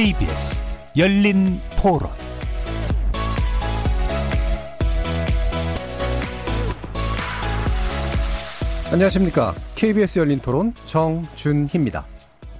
KBS 열린 토론 안녕하십니까. KBS 열린 토론 정준희입니다.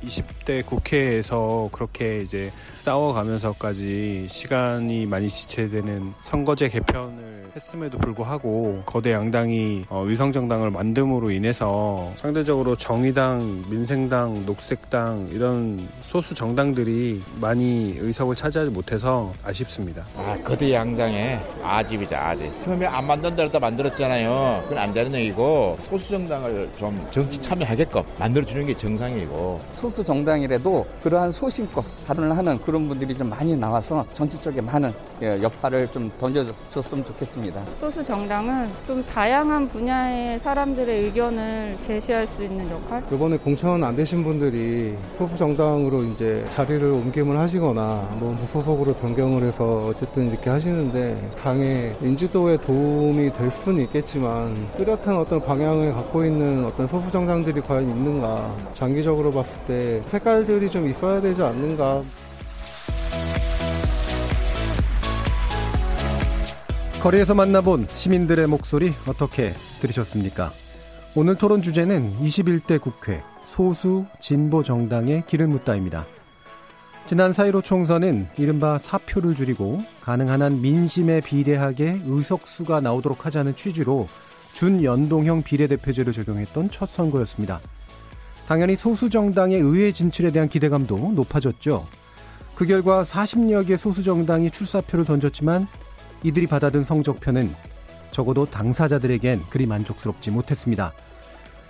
20대 국회에서 그렇게 이제 싸워가면서까지 시간이 많이 지체되는 선거제 개편을 했음에도 불구하고 거대 양당이 어, 위성정당을 만듦으로 인해서 상대적으로 정의당, 민생당, 녹색당 이런 소수 정당들이 많이 의석을 차지하지 못해서 아쉽습니다. 아, 거대 양당의 아집이다, 아집. 처음에 안 만든다 그랬다 만들었잖아요. 그건 안 되는 얘기고 소수 정당을 좀 정치 참여하게끔 만들어주는 게 정상이고 소수 정당이라도 그러한 소신껏 발언을 하는 그런 분들이 좀 많이 나와서 정치 쪽에 많은 예, 여파를 좀 던져줬으면 좋겠습니다. 소수 정당은 좀 다양한 분야의 사람들의 의견을 제시할 수 있는 역할? 이번에 공천 안 되신 분들이 소수 정당으로 이제 자리를 옮김을 하시거나 뭐 무소속으로 변경을 해서 어쨌든 이렇게 하시는데 당의 인지도에 도움이 될 수는 있겠지만 뚜렷한 어떤 방향을 갖고 있는 어떤 소수 정당들이 과연 있는가 장기적으로 봤을 때 색깔들이 좀 있어야 되지 않는가 거리에서 만나본 시민들의 목소리 어떻게 들으셨습니까? 오늘 토론 주제는 21대 국회 소수 진보 정당의 길을 묻다입니다. 지난 4.15 총선은 이른바 사표를 줄이고 가능한 한 민심에 비례하게 의석수가 나오도록 하자는 취지로 준연동형 비례대표제를 적용했던 첫 선거였습니다. 당연히 소수 정당의 의회 진출에 대한 기대감도 높아졌죠. 그 결과 40여 개 소수 정당이 출사표를 던졌지만 이들이 받아든 성적표는 적어도 당사자들에겐 그리 만족스럽지 못했습니다.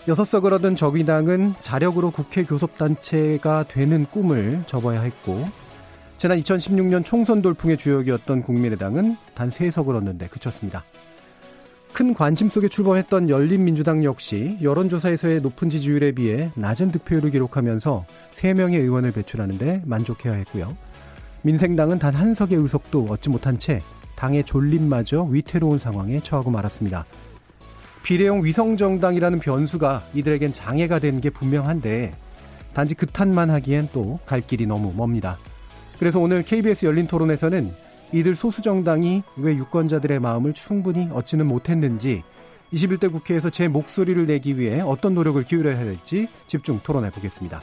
여섯 석을 얻은 정의당은 자력으로 국회 교섭단체가 되는 꿈을 접어야 했고, 지난 2016년 총선 돌풍의 주역이었던 국민의당은 단 세석을 얻는데 그쳤습니다. 큰 관심 속에 출범했던 열린민주당 역시 여론조사에서의 높은 지지율에 비해 낮은 득표율을 기록하면서 3명의 의원을 배출하는데 만족해야 했고요. 민생당은 단 한 석의 의석도 얻지 못한 채 당의 졸림마저 위태로운 상황에 처하고 말았습니다. 비례형 위성정당이라는 변수가 이들에겐 장애가 된 게 분명한데 단지 그 탓만 하기엔 또 갈 길이 너무 멉니다. 그래서 오늘 KBS 열린 토론에서는 이들 소수 정당이 왜 유권자들의 마음을 충분히 얻지는 못했는지 21대 국회에서 제 목소리를 내기 위해 어떤 노력을 기울여야 할지 집중 토론해 보겠습니다.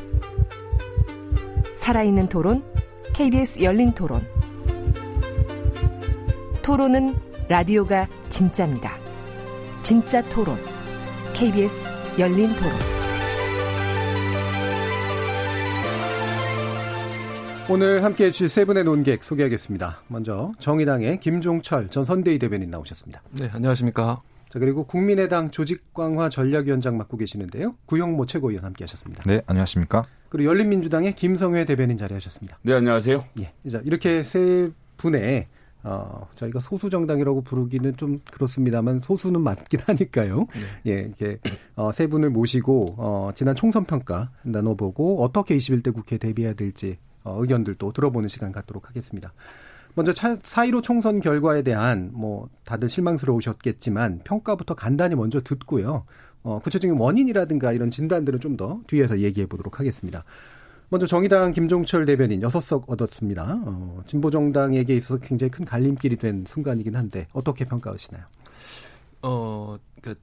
살아있는 토론, KBS 열린 토론. 토론은 라디오가 진짜입니다. 진짜 토론, KBS 열린 토론. 오늘 함께 해주실 세 분의 논객 소개하겠습니다. 먼저 정의당의 김종철 전 선대위 대변인 나오셨습니다. 네, 안녕하십니까. 자, 그리고 국민의당 조직강화 전략위원장 맡고 계시는데요. 구형모 최고위원 함께 하셨습니다. 네, 안녕하십니까. 그리고 열린민주당의 김성회 대변인 자리하셨습니다. 네, 안녕하세요. 예. 자, 이렇게 세 분의 어, 저희가 소수 정당이라고 부르기는 좀 그렇습니다만 소수는 맞긴 하니까요. 네. 예, 이렇게 어, 세 분을 모시고 어, 지난 총선 평가 나눠보고 어떻게 21대 국회에 대비해야 될지 어, 의견들도 들어보는 시간 갖도록 하겠습니다. 먼저 4.15 총선 결과에 대한 뭐 다들 실망스러우셨겠지만 평가부터 간단히 먼저 듣고요. 어, 구체적인 원인이라든가 이런 진단들은 좀 더 뒤에서 얘기해 보도록 하겠습니다. 먼저 정의당 김종철 대변인 6석 얻었습니다. 어, 진보정당에게 있어서 굉장히 큰 갈림길이 된 순간이긴 한데 어떻게 평가하시나요? 어, 그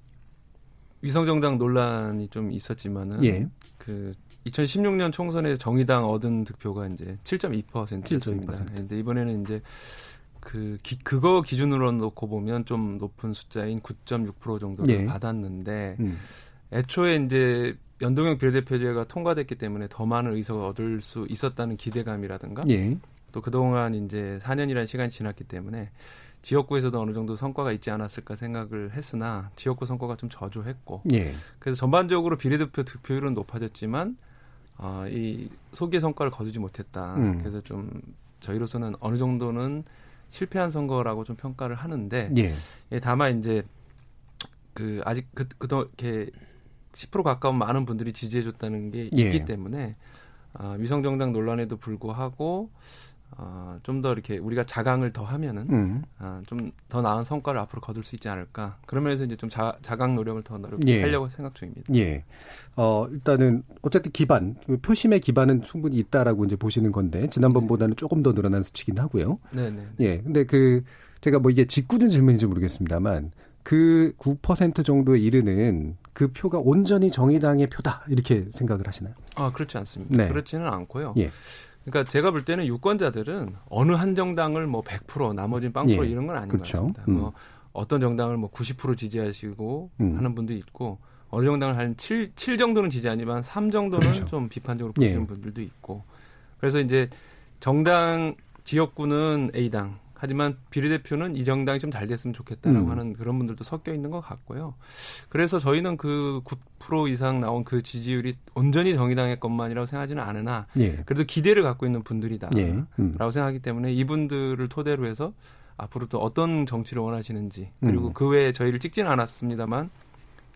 위성정당 논란이 좀 있었지만은 예. 그 2016년 총선에 정의당 얻은 득표가 이제 7.2%였습니다. 7.2%. 근데 이번에는 이제 그 기, 그거 기준으로 놓고 보면 좀 높은 숫자인 9.6% 정도를 예. 받았는데 음. 애초에 이제 연동형 비례대표제가 통과됐기 때문에 더 많은 의석을 얻을 수 있었다는 기대감이라든가 예. 또 그동안 이제 4년이라는 시간이 지났기 때문에 지역구에서도 어느 정도 성과가 있지 않았을까 생각을 했으나 지역구 성과가 좀 저조했고 예. 그래서 전반적으로 비례대표 득표율은 높아졌지만 아, 이 소기의 성과를 거두지 못했다. 음. 그래서 좀 저희로서는 어느 정도는 실패한 선거라고 좀 평가를 하는데 예. 예 다만 이제 그 아직 그 그도 이렇게 10% 가까운 많은 분들이 지지해줬다는 게 예. 있기 때문에 아, 위성정당 논란에도 불구하고 어, 좀 더 이렇게 우리가 자강을 더 하면은 음. 어, 좀더 나은 성과를 앞으로 거둘 수 있지 않을까 그러면서 이제 좀 자, 자강 노력을 더 노력 예. 하려고 생각 중입니다. 예. 어, 일단은 어쨌든 기반 그 표심의 기반은 충분히 있다라고 이제 보시는 건데 지난번보다는 조금 더 늘어난 수치긴 하고요. 네, 네. 예. 근데 그 제가 뭐 이게 직구준 질문인지 모르겠습니다만 그 9% 정도에 이르는 그 표가 온전히 정의당의 표다 이렇게 생각을 하시나요? 아 그렇지 않습니다. 네. 그렇지는 않고요. 예. 그러니까 제가 볼 때는 유권자들은 어느 한 정당을 뭐 100% 나머지는 빵 프로 예. 이런 건 아닌 그렇죠. 것 같습니다. 음. 뭐 어떤 정당을 뭐 90% 지지하시고 음. 하는 분도 있고 어느 정당을 한 7, 7 정도는 지지하지만 3 정도는 그렇죠. 좀 비판적으로 보시는 예. 분들도 있고 그래서 이제 정당 지역구는 A당 하지만 비례대표는 이 정당이 좀 잘 됐으면 좋겠다라고 음. 하는 그런 분들도 섞여 있는 것 같고요. 그래서 저희는 그 9% 이상 나온 그 지지율이 온전히 정의당의 것만이라고 생각하지는 않으나 예. 그래도 기대를 갖고 있는 분들이다라고 예. 음. 생각하기 때문에 이분들을 토대로 해서 앞으로 또 어떤 정치를 원하시는지 그리고 음. 그 외에 저희를 찍지는 않았습니다만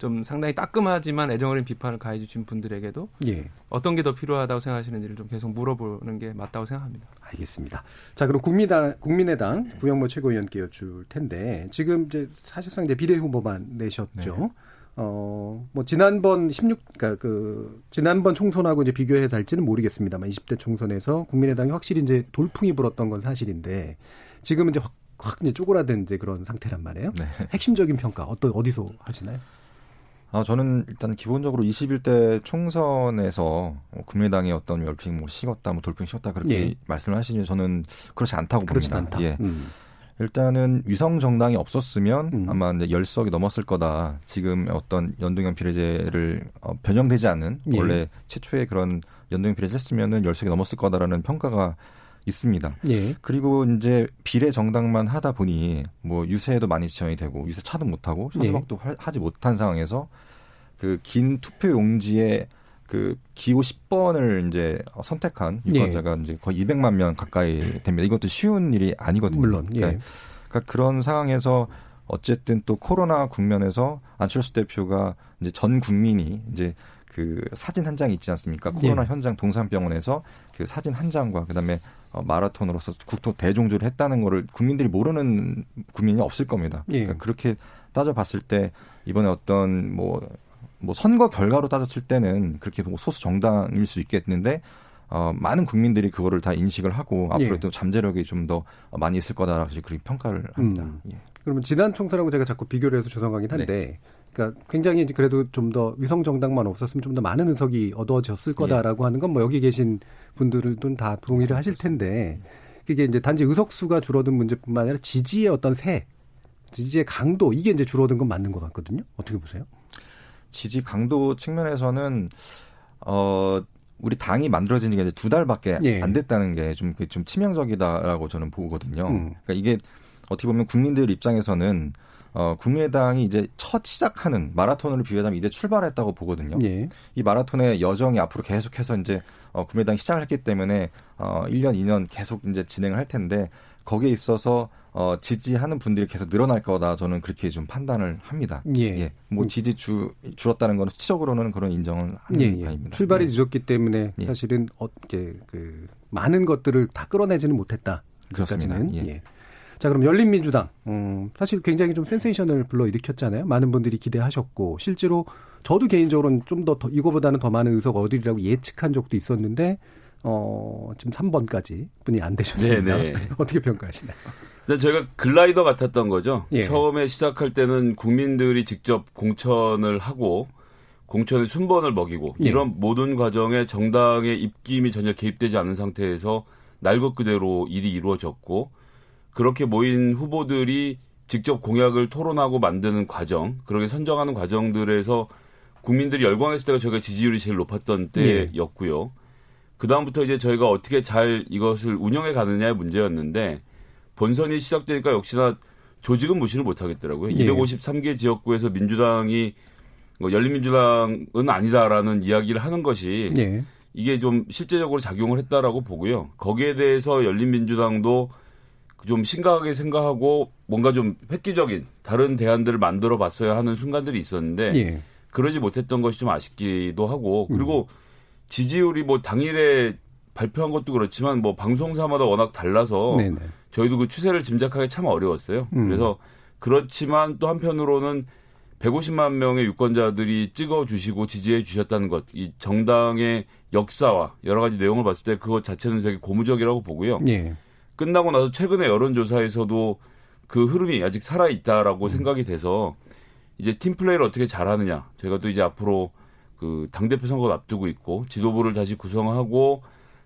좀 상당히 따끔하지만 애정어린 비판을 가해 주신 분들에게도 예. 어떤 게 더 필요하다고 생각하시는지를 좀 계속 물어보는 게 맞다고 생각합니다. 알겠습니다. 자, 그럼 국민당, 국민의당 구영모 최고위원께 여쭐 텐데 지금 이제 사실상 이제 비례 후보만 내셨죠. 네. 어, 뭐, 지난번 16, 그니까 그, 지난번 총선하고 이제 비교해 달지는 모르겠습니다만, 20대 총선에서 국민의당이 확실히 이제 돌풍이 불었던 건 사실인데, 지금은 이제 확, 확 이제 쪼그라든 이제 그런 상태란 말이에요. 네. 핵심적인 평가, 어떤, 어디서 하시나요? 아, 저는 일단 기본적으로 21대 총선에서 뭐 국민의당의 어떤 열풍 뭐 식었다, 뭐 돌풍 식었다 그렇게 예. 말씀을 하시니 저는 그렇지 않다고 봅니다. 않다. 예. 음. 일단은 위성 정당이 없었으면 음. 아마 이제 열석이 넘었을 거다. 지금 어떤 연동형 비례제를 어, 변형되지 않은 예. 원래 최초의 그런 연동형 비례제 했으면은 열석이 넘었을 거다라는 평가가 있습니다. 예. 그리고 이제 비례 정당만 하다 보니 뭐 유세에도 많이 지원이 되고 유세 차도 못 하고 사수박도 예. 하지 못한 상황에서 그 긴 투표 용지에 그 기호 10번을 이제 선택한 유권자가 예. 이제 거의 200만 명 가까이 됩니다. 이것도 쉬운 일이 아니거든요. 물론. 예. 그러니까, 그러니까 그런 상황에서 어쨌든 또 코로나 국면에서 안철수 대표가 이제 전 국민이 이제 그 사진 한 장이 있지 않습니까? 코로나 예. 현장 동산병원에서 그 사진 한 장과 그다음에 어, 마라톤으로서 국토 대종주를 했다는 거를 국민들이 모르는 국민이 없을 겁니다. 예. 그러니까 그렇게 따져봤을 때 이번에 어떤 뭐뭐 뭐 선거 결과로 따졌을 때는 그렇게 뭐 소수 정당일 수 있겠는데 어, 많은 국민들이 그거를 다 인식을 하고 앞으로도 예. 잠재력이 좀 더 많이 있을 거다라고 그렇게 평가를 합니다. 음. 예. 그러면 지난 총선하고 제가 자꾸 비교를 해서 죄송하긴 한데 네. 그러니까 굉장히 그래도 좀 더 위성 정당만 없었으면 좀 더 많은 의석이 얻어졌을 거다라고 예. 하는 건 뭐 여기 계신 분들은 다 동의를 하실 텐데 이게 이제 단지 의석수가 줄어든 문제뿐만 아니라 지지의 어떤 세, 지지의 강도 이게 이제 줄어든 건 맞는 것 같거든요. 어떻게 보세요? 지지 강도 측면에서는 어 우리 당이 만들어진 지 이제 두 달밖에 예. 안 됐다는 게 좀좀 그좀 치명적이다라고 저는 보거든요. 음. 그러니까 이게 어떻게 보면 국민들 입장에서는 어, 국민의당이 이제 첫 시작하는 마라톤을 비교하자면 이제 출발했다고 보거든요. 예. 이 마라톤의 여정이 앞으로 계속해서 이제 어, 국민의당이 시작을 했기 때문에 어, 1년, 2년 계속 이제 진행을 할 텐데 거기에 있어서 어, 지지하는 분들이 계속 늘어날 거다 저는 그렇게 좀 판단을 합니다. 예. 예. 뭐 지지 주, 줄었다는 건 수치적으로는 그런 인정을 하는 예, 예. 바입니다. 출발이 예. 늦었기 때문에 예. 사실은 어떻게 그 많은 것들을 다 끌어내지는 못했다. 그렇습니다. 예. 예. 자, 그럼 열린민주당. 음, 사실 굉장히 좀 센세이션을 불러 일으켰잖아요. 많은 분들이 기대하셨고, 실제로 저도 개인적으로는 좀 더, 더 이거보다는 더 많은 의석 얻으리라고 예측한 적도 있었는데, 어, 지금 3번까지 분이 안 되셨습니다. 네네. 네. 어떻게 평가하시나요? 저희가 글라이더 같았던 거죠. 예. 처음에 시작할 때는 국민들이 직접 공천을 하고 공천의 순번을 먹이고 예. 이런 모든 과정에 정당의 입김이 전혀 개입되지 않은 상태에서 날것 그대로 일이 이루어졌고 그렇게 모인 후보들이 직접 공약을 토론하고 만드는 과정, 그렇게 선정하는 과정들에서 국민들이 열광했을 때가 저희가 지지율이 제일 높았던 네. 때였고요. 네. 그 다음부터 이제 저희가 어떻게 잘 이것을 운영해 가느냐의 문제였는데 본선이 시작되니까 역시나 조직은 무시를 못 하겠더라고요. 네. 253개 지역구에서 민주당이 뭐 열린민주당은 아니다라는 이야기를 하는 것이 네. 이게 좀 실제적으로 작용을 했다라고 보고요. 거기에 대해서 열린민주당도 좀 심각하게 생각하고 뭔가 좀 획기적인 다른 대안들을 만들어 봤어야 하는 순간들이 있었는데 예. 그러지 못했던 것이 좀 아쉽기도 하고 그리고 음. 지지율이 뭐 당일에 발표한 것도 그렇지만 뭐 방송사마다 워낙 달라서 네네. 저희도 그 추세를 짐작하기 참 어려웠어요. 음. 그래서 그렇지만 또 한편으로는 150만 명의 유권자들이 찍어 주시고 지지해 주셨다는 것, 이 정당의 역사와 여러 가지 내용을 봤을 때 그것 자체는 되게 고무적이라고 보고요. 예. 끝나고 나서 최근에 여론조사에서도 그 흐름이 아직 살아 있다라고 음. 생각이 돼서 이제 팀 플레이를 어떻게 잘하느냐. 저희가 또 이제 앞으로 그 당대표 선거를 앞두고 있고 지도부를 다시 구성하고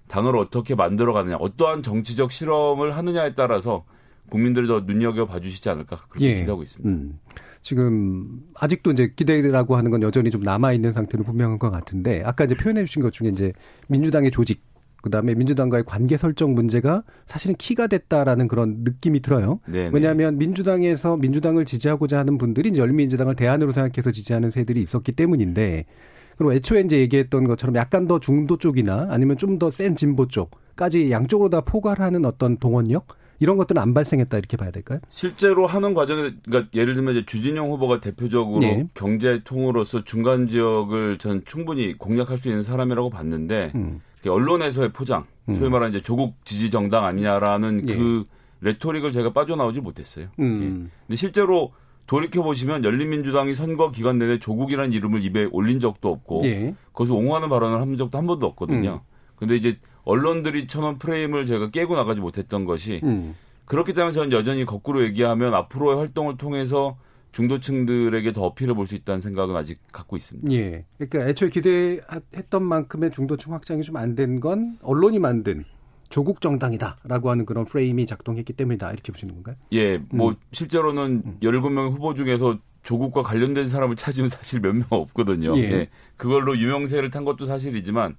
당을 어떻게 만들어 가느냐. 어떠한 정치적 실험을 하느냐에 따라서 국민들이 더 눈여겨 봐주시지 않을까 그렇게 예. 기대하고 있습니다. 음. 지금 아직도 이제 기대라고 하는 건 여전히 좀 남아 있는 상태는 분명한 것 같은데 아까 이제 표현해 주신 것 중에 이제 민주당의 조직 그다음에 민주당과의 관계 설정 문제가 사실은 키가 됐다라는 그런 느낌이 들어요. 네네. 왜냐하면 민주당에서 민주당을 지지하고자 하는 분들이 이제 열민주당을 대안으로 생각해서 지지하는 세들이 있었기 때문인데 그리고 애초에 이제 얘기했던 것처럼 약간 더 중도 쪽이나 아니면 좀 더 센 진보 쪽까지 양쪽으로 다 포괄하는 어떤 동원력 이런 것들은 안 발생했다 이렇게 봐야 될까요? 실제로 하는 과정에 그러니까 예를 들면 이제 주진영 후보가 대표적으로 네. 경제통으로서 중간 지역을 전 충분히 공략할 수 있는 사람이라고 봤는데 음. 언론에서의 포장, 음. 소위 말하는 이제 조국 지지 정당 아니냐라는 예. 그 레토릭을 제가 빠져나오지 못했어요. 음. 예. 근데 실제로 돌이켜 보시면 열린민주당이 선거 기간 내내 조국이라는 이름을 입에 올린 적도 없고 예. 거기서 옹호하는 발언을 한 적도 한 번도 없거든요. 음. 근데 이제 언론들이 쳐놓은 프레임을 제가 깨고 나가지 못했던 것이 음. 그렇기 때문에 저는 여전히 거꾸로 얘기하면 앞으로의 활동을 통해서 중도층들에게 더 어필해 볼 수 있다는 생각은 아직 갖고 있습니다. 예. 그러니까 애초에 기대했던 만큼의 중도층 확장이 좀 안 된 건 언론이 만든 조국 정당이다라고 하는 그런 프레임이 작동했기 때문이다 이렇게 보시는 건가요? 예, 뭐 음. 실제로는 음. 17명 후보 중에서 조국과 관련된 사람을 찾으면 사실 몇 명 없거든요. 예. 예. 그걸로 유명세를 탄 것도 사실이지만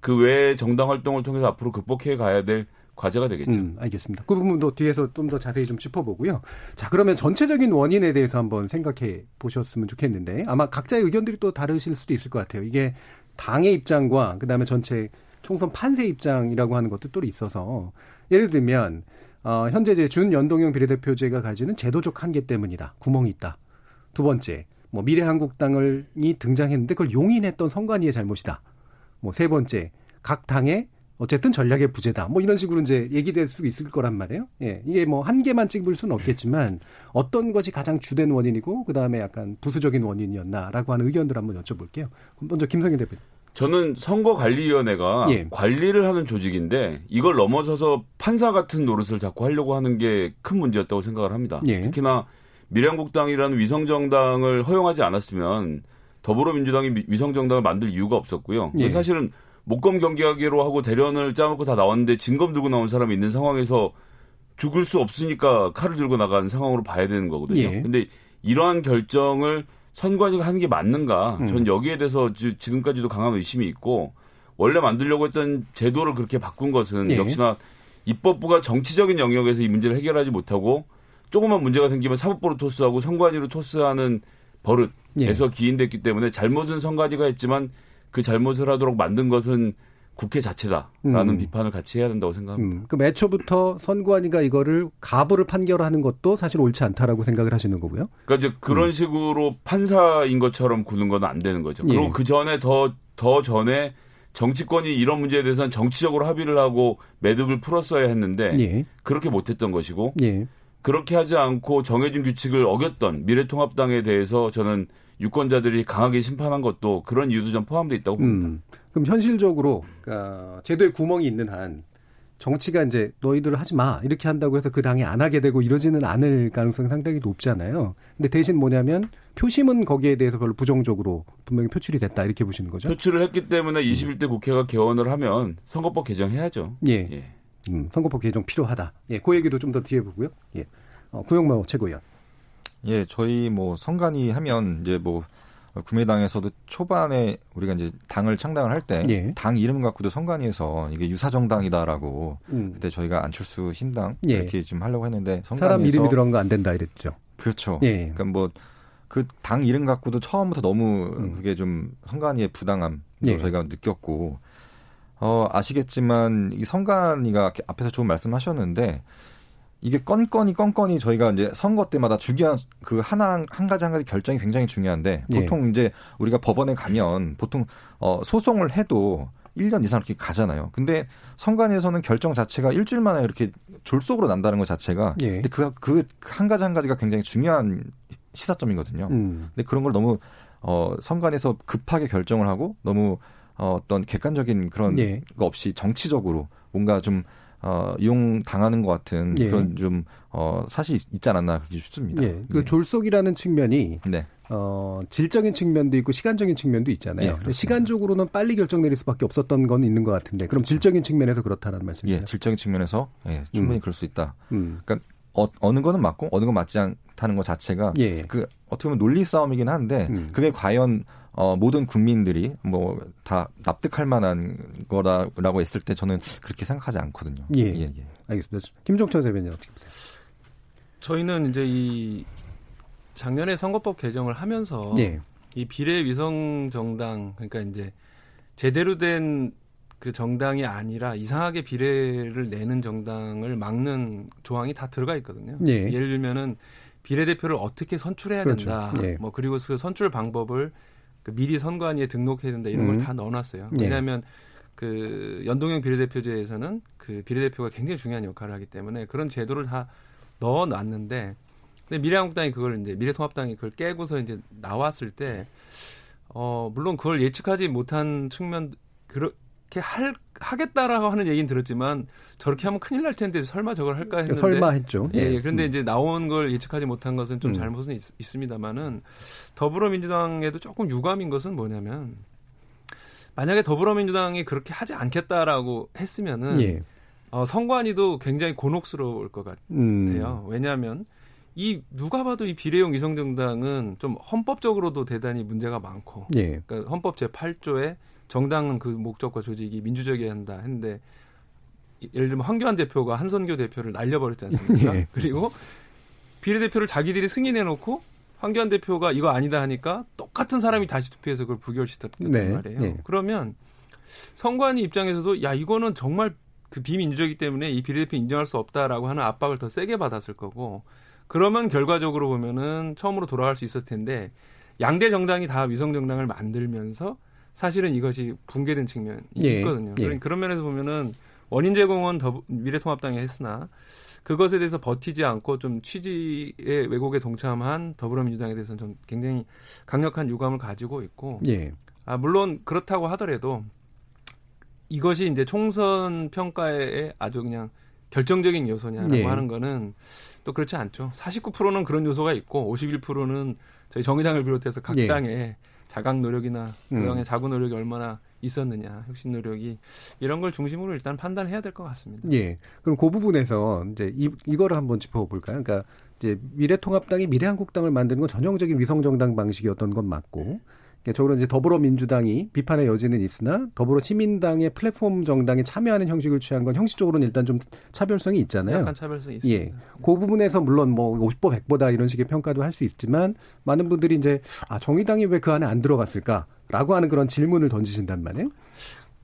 그 외에 정당 활동을 통해서 앞으로 극복해 가야 될 과제가 되겠죠. 음, 알겠습니다. 그 부분도 뒤에서 좀 더 자세히 좀 짚어보고요. 자, 그러면 전체적인 원인에 대해서 한번 생각해 보셨으면 좋겠는데 아마 각자의 의견들이 또 다르실 수도 있을 것 같아요. 이게 당의 입장과 그다음에 전체 총선 판세 입장이라고 하는 것도 또 있어서 예를 들면 어, 현재 이제 준연동형 비례대표제가 가지는 제도적 한계 때문이다. 구멍이 있다. 두 번째, 뭐 미래한국당이 등장했는데 그걸 용인했던 선관위의 잘못이다. 뭐 세 번째, 각 당의 어쨌든 전략의 부재다. 뭐 이런 식으로 이제 얘기될 수 있을 거란 말이에요. 예. 이게 뭐 한 개만 찍을 수는 없겠지만 어떤 것이 가장 주된 원인이고 그다음에 약간 부수적인 원인이었나라고 하는 의견들 한번 여쭤볼게요. 먼저 김성희 대표님. 저는 선거관리위원회가 예. 관리를 하는 조직인데 이걸 넘어서서 판사 같은 노릇을 자꾸 하려고 하는 게 큰 문제였다고 생각을 합니다. 예. 특히나 미래한국당이라는 위성정당을 허용하지 않았으면 더불어민주당이 위성정당을 만들 이유가 없었고요. 예. 사실은 목검 경기하기로 하고 대련을 짜놓고 다 나왔는데 진검 들고 나온 사람이 있는 상황에서 죽을 수 없으니까 칼을 들고 나간 상황으로 봐야 되는 거거든요. 예. 근데 이러한 결정을 선관위가 하는 게 맞는가? 음. 전 여기에 대해서 지금까지도 강한 의심이 있고 원래 만들려고 했던 제도를 그렇게 바꾼 것은 예. 역시나 입법부가 정치적인 영역에서 이 문제를 해결하지 못하고 조그만 문제가 생기면 사법부로 토스하고 선관위로 토스하는 버릇에서 예. 기인됐기 때문에 잘못은 선관위가 했지만 그 잘못을 하도록 만든 것은 국회 자체다라는 음. 비판을 같이 해야 된다고 생각합니다. 음. 그럼 애초부터 선관위가 이거를 가부를 판결하는 것도 사실 옳지 않다라고 생각을 하시는 거고요. 그러니까 이제 그런 음. 식으로 판사인 것처럼 구는 건 안 되는 거죠. 그리고 예. 그 전에 더 더 전에 정치권이 이런 문제에 대해서는 정치적으로 합의를 하고 매듭을 풀었어야 했는데 예. 그렇게 못했던 것이고 예. 그렇게 하지 않고 정해진 규칙을 어겼던 미래통합당에 대해서 저는 유권자들이 강하게 심판한 것도 그런 이유도 좀 포함되어 있다고 봅니다. 음. 그럼 현실적으로 그러니까 제도에 구멍이 있는 한 정치가 이제 너희들 하지 마 이렇게 한다고 해서 그 당이 안 하게 되고 이러지는 않을 가능성이 상당히 높잖아요. 근데 대신 뭐냐면 표심은 거기에 대해서 별로 부정적으로 분명히 표출이 됐다 이렇게 보시는 거죠. 표출을 했기 때문에 21대 국회가 개원을 하면 선거법 개정해야죠. 예. 예. 음, 선거법 개정 필요하다. 예, 그 얘기도 좀 더 뒤에 보고요. 예. 어, 구영모 최고위원. 예, 저희 뭐 선관위 하면 이제 뭐 국민당에서도 초반에 우리가 이제 당을 창당을 할 때당 예. 이름 갖고도 선관위에서 이게 유사정당이다라고 음. 그때 저희가 안철수 신당 예. 이렇게 좀 하려고 했는데 사람 이름이 들어간 거 안 된다 이랬죠. 그렇죠. 예. 그러니까 뭐 그 당 이름 갖고도 처음부터 너무 음. 그게 좀 선관위의 부당함 예. 저희가 느꼈고 어, 아시겠지만 이 성관이가 앞에서 좋은 말씀하셨는데 이게 건건이 건건이 저희가 이제 선거 때마다 중요한 그 하나 한 가지 한 가지 결정이 굉장히 중요한데 예. 보통 예. 이제 우리가 법원에 가면 보통 어 소송을 해도 1년 이상 이렇게 가잖아요. 근데 선관위에서는 결정 자체가 일주일 만에 이렇게 졸속으로 난다는 것 자체가 예. 근데 그 그 한 가지 한 가지가 굉장히 중요한 시사점이거든요. 음. 근데 그런 걸 너무 어 선관위에서 급하게 결정을 하고 너무 어, 어떤 객관적인 그런 예. 거 없이 정치적으로 뭔가 좀 어, 이용 당하는 것 같은 예. 그런 좀 어, 사실이 있지 않았나 그렇게 싶습니다. 예. 그 네. 졸속이라는 측면이 네. 어, 질적인 측면도 있고 시간적인 측면도 있잖아요. 예, 시간적으로는 빨리 결정 내릴 수밖에 없었던 건 있는 것 같은데 그럼 질적인 측면에서 그렇다는 말씀이죠? 예, 질적인 측면에서 예, 충분히 음. 그럴 수 있다. 음. 그러니까 어, 어느 거는 맞고 어느 건 맞지 않다는 것 자체가 예. 그 어떻게 보면 논리 싸움이긴 한데 음. 그게 과연 어, 모든 국민들이 뭐 다 납득할 만한 거라고 했을 때 저는 그렇게 생각하지 않거든요. 예. 예, 예. 알겠습니다. 김종철 대변인 어떻게 보세요? 저희는 이제 이 작년에 선거법 개정을 하면서 예. 이 비례 위성 정당 그러니까 이제 제대로 된 그 정당이 아니라 이상하게 비례를 내는 정당을 막는 조항이 다 들어가 있거든요. 예. 예를 들면은 비례대표를 어떻게 선출해야 그렇죠. 된다. 예. 뭐 그리고 그 선출 방법을 그 미리 선관위에 등록해야 된다 이런 음. 걸다 넣어놨어요. 네. 왜냐하면 그 연동형 비례대표제에서는 그 비례대표가 굉장히 중요한 역할을 하기 때문에 그런 제도를 다 넣어놨는데 근데 미래한국당이 그걸 이제 미래통합당이 그걸 깨고서 이제 나왔을 때 어, 물론 그걸 예측하지 못한 측면 그 렇게 할 하겠다라고 하는 얘기는 들었지만 저렇게 하면 큰일 날 텐데 설마 저걸 할까 했는데 설마 했죠. 예, 예. 그런데 음. 이제 나온 걸 예측하지 못한 것은 좀 음. 잘못은 있, 있습니다만은 더불어민주당에도 조금 유감인 것은 뭐냐면 만약에 더불어민주당이 그렇게 하지 않겠다라고 했으면은 예. 어, 선관위도 굉장히 곤혹스러울 것 같아요. 음. 왜냐하면 이 누가 봐도 이 비례용 위성정당은 좀 헌법적으로도 대단히 문제가 많고, 예. 그러니까 헌법 제 8조에 정당은 그 목적과 조직이 민주적이어야 한다 했는데 예를 들면 황교안 대표가 한선교 대표를 날려버렸지 않습니까? 예. 그리고 비례대표를 자기들이 승인해 놓고 황교안 대표가 이거 아니다 하니까 똑같은 사람이 다시 투표해서 그걸 부결시켰단 네. 말이에요. 예. 그러면 선관위 입장에서도 야 이거는 정말 그 비민주적이기 때문에 이 비례대표 인정할 수 없다라고 하는 압박을 더 세게 받았을 거고 그러면 결과적으로 보면은 처음으로 돌아갈 수 있었을 텐데 양대 정당이 다 위성 정당을 만들면서 사실은 이것이 붕괴된 측면이 예. 있거든요. 예. 그런 면에서 보면은 원인 제공은 더 미래통합당이 했으나 그것에 대해서 버티지 않고 좀 취지의 왜곡에 동참한 더불어민주당에 대해서는 좀 굉장히 강력한 유감을 가지고 있고 예. 아 물론 그렇다고 하더라도 이것이 이제 총선 평가에 아주 그냥 결정적인 요소냐라고 예. 하는 거는 또 그렇지 않죠. 49%는 그런 요소가 있고 51%는 저희 정의당을 비롯해서 각 예. 당에 자각 노력이나 그동안의 음. 자구 노력이 얼마나 있었느냐, 혁신 노력이 이런 걸 중심으로 일단 판단해야 될 것 같습니다. 예. 그럼 그 부분에서 이제 이, 이거를 한번 짚어볼까요? 그러니까 이제 미래통합당이 미래한국당을 만드는 건 전형적인 위성정당 방식이었던 건 맞고 적으로 이제 더불어민주당이 비판의 여지는 있으나 더불어시민당의 플랫폼 정당에 참여하는 형식을 취한 건 형식적으로는 일단 좀 차별성이 있잖아요. 약간 차별성이 있습니다. 예. 그 부분에서 물론 뭐 50보 100보다 이런 식의 평가도 할 수 있지만 많은 분들이 이제 아 정의당이 왜 그 안에 안 들어갔을까라고 하는 그런 질문을 던지신단 말이에요.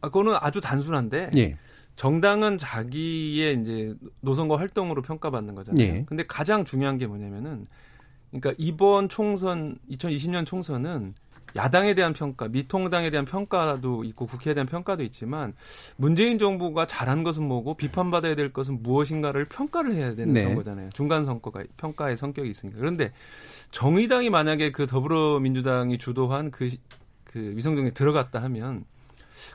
아, 그거는 아주 단순한데 예. 정당은 자기의 이제 노선과 활동으로 평가받는 거잖아요. 예. 근데 가장 중요한 게 뭐냐면은 그러니까 이번 총선 2020년 총선은 야당에 대한 평가, 미통당에 대한 평가도 있고 국회에 대한 평가도 있지만 문재인 정부가 잘한 것은 뭐고 비판받아야 될 것은 무엇인가를 평가를 해야 되는 네. 선거잖아요. 중간 선거가 평가의 성격이 있으니까. 그런데 정의당이 만약에 그 더불어민주당이 주도한 그, 그 위성정에 들어갔다 하면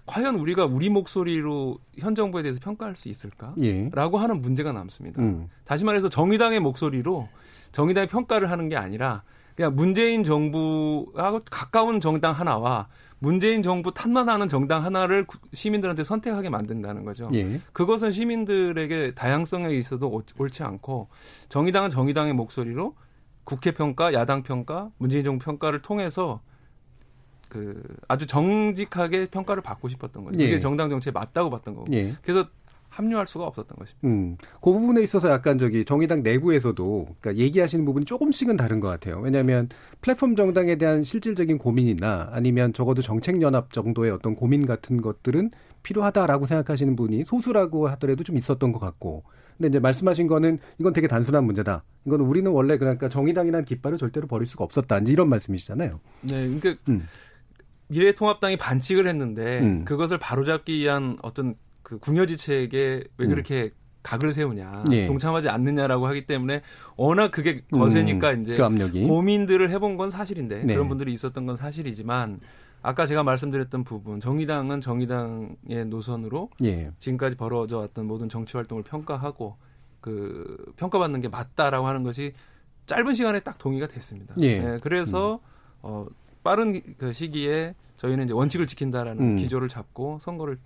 과연 우리가 우리 목소리로 현 정부에 대해서 평가할 수 있을까? 예. 라고 하는 문제가 남습니다. 음. 다시 말해서 정의당의 목소리로 정의당의 평가를 하는 게 아니라 그냥 문재인 정부하고 가까운 정당 하나와 문재인 정부 탓만하는 정당 하나를 시민들한테 선택하게 만든다는 거죠. 예. 그것은 시민들에게 다양성에 있어도 옳지 않고 정의당은 정의당의 목소리로 국회 평가, 야당 평가, 문재인 정부 평가를 통해서 그 아주 정직하게 평가를 받고 싶었던 거죠. 예. 이게 정당 정치에 맞다고 봤던 거고. 예. 그래서 합류할 수가 없었던 것입니다. 음, 그 부분에 있어서 약간 저기 정의당 내부에서도 그러니까 얘기하시는 부분이 조금씩은 다른 것 같아요. 왜냐하면 플랫폼 정당에 대한 실질적인 고민이나 아니면 적어도 정책 연합 정도의 어떤 고민 같은 것들은 필요하다라고 생각하시는 분이 소수라고 하더라도 좀 있었던 것 같고. 근데 이제 말씀하신 거는 이건 되게 단순한 문제다. 이건 우리는 원래 그러니까 정의당이란 깃발을 절대로 버릴 수가 없었다. 이제 이런 말씀이시잖아요. 네, 그러니까 음. 미래통합당이 반칙을 했는데 음. 그것을 바로잡기 위한 어떤 그 궁여지책에 왜 음. 그렇게 음. 각을 세우냐, 예. 동참하지 않느냐라고 하기 때문에 워낙 그게 거세니까 음, 이제 그 압력이. 고민들을 해본 건 사실인데 네. 그런 분들이 있었던 건 사실이지만 아까 제가 말씀드렸던 부분 정의당은 정의당의 노선으로 예. 지금까지 벌어져 왔던 모든 정치 활동을 평가하고 그 평가받는 게 맞다라고 하는 것이 짧은 시간에 딱 동의가 됐습니다. 예. 네, 그래서 음. 어, 빠른 그 시기에 저희는 이제 원칙을 지킨다라는 음. 기조를 잡고 선거를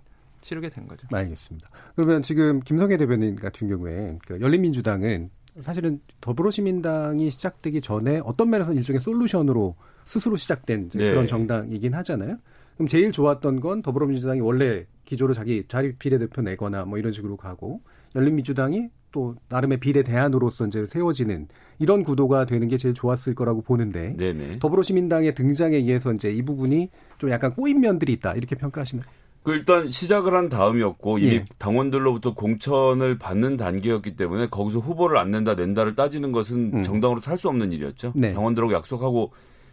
치르게 된 거죠. 알겠습니다. 그러면 지금 김성애 대변인 같은 경우에 그 열린민주당은 사실은 더불어시민당이 시작되기 전에 어떤 면에서 일종의 솔루션으로 스스로 시작된 네. 그런 정당이긴 하잖아요. 그럼 제일 좋았던 건 더불어민주당이 원래 기조로 자기 자리 비례대표 내거나 뭐 이런 식으로 가고 열린민주당이 또 나름의 비례 대안으로서 이제 세워지는 이런 구도가 되는 게 제일 좋았을 거라고 보는데 네네. 더불어시민당의 등장에 의해서 이제 이 부분이 좀 약간 꼬인 면들이 있다 이렇게 평가하시나요? 그 일단 시작을 한 다음이었고 이미 예. 당원들로부터 공천을 받는 단계였기 때문에 거기서 후보를 안 낸다 낸다를 따지는 것은 음. 정당으로 살 수 없는 일이었죠. 네. 당원들하고 약속하고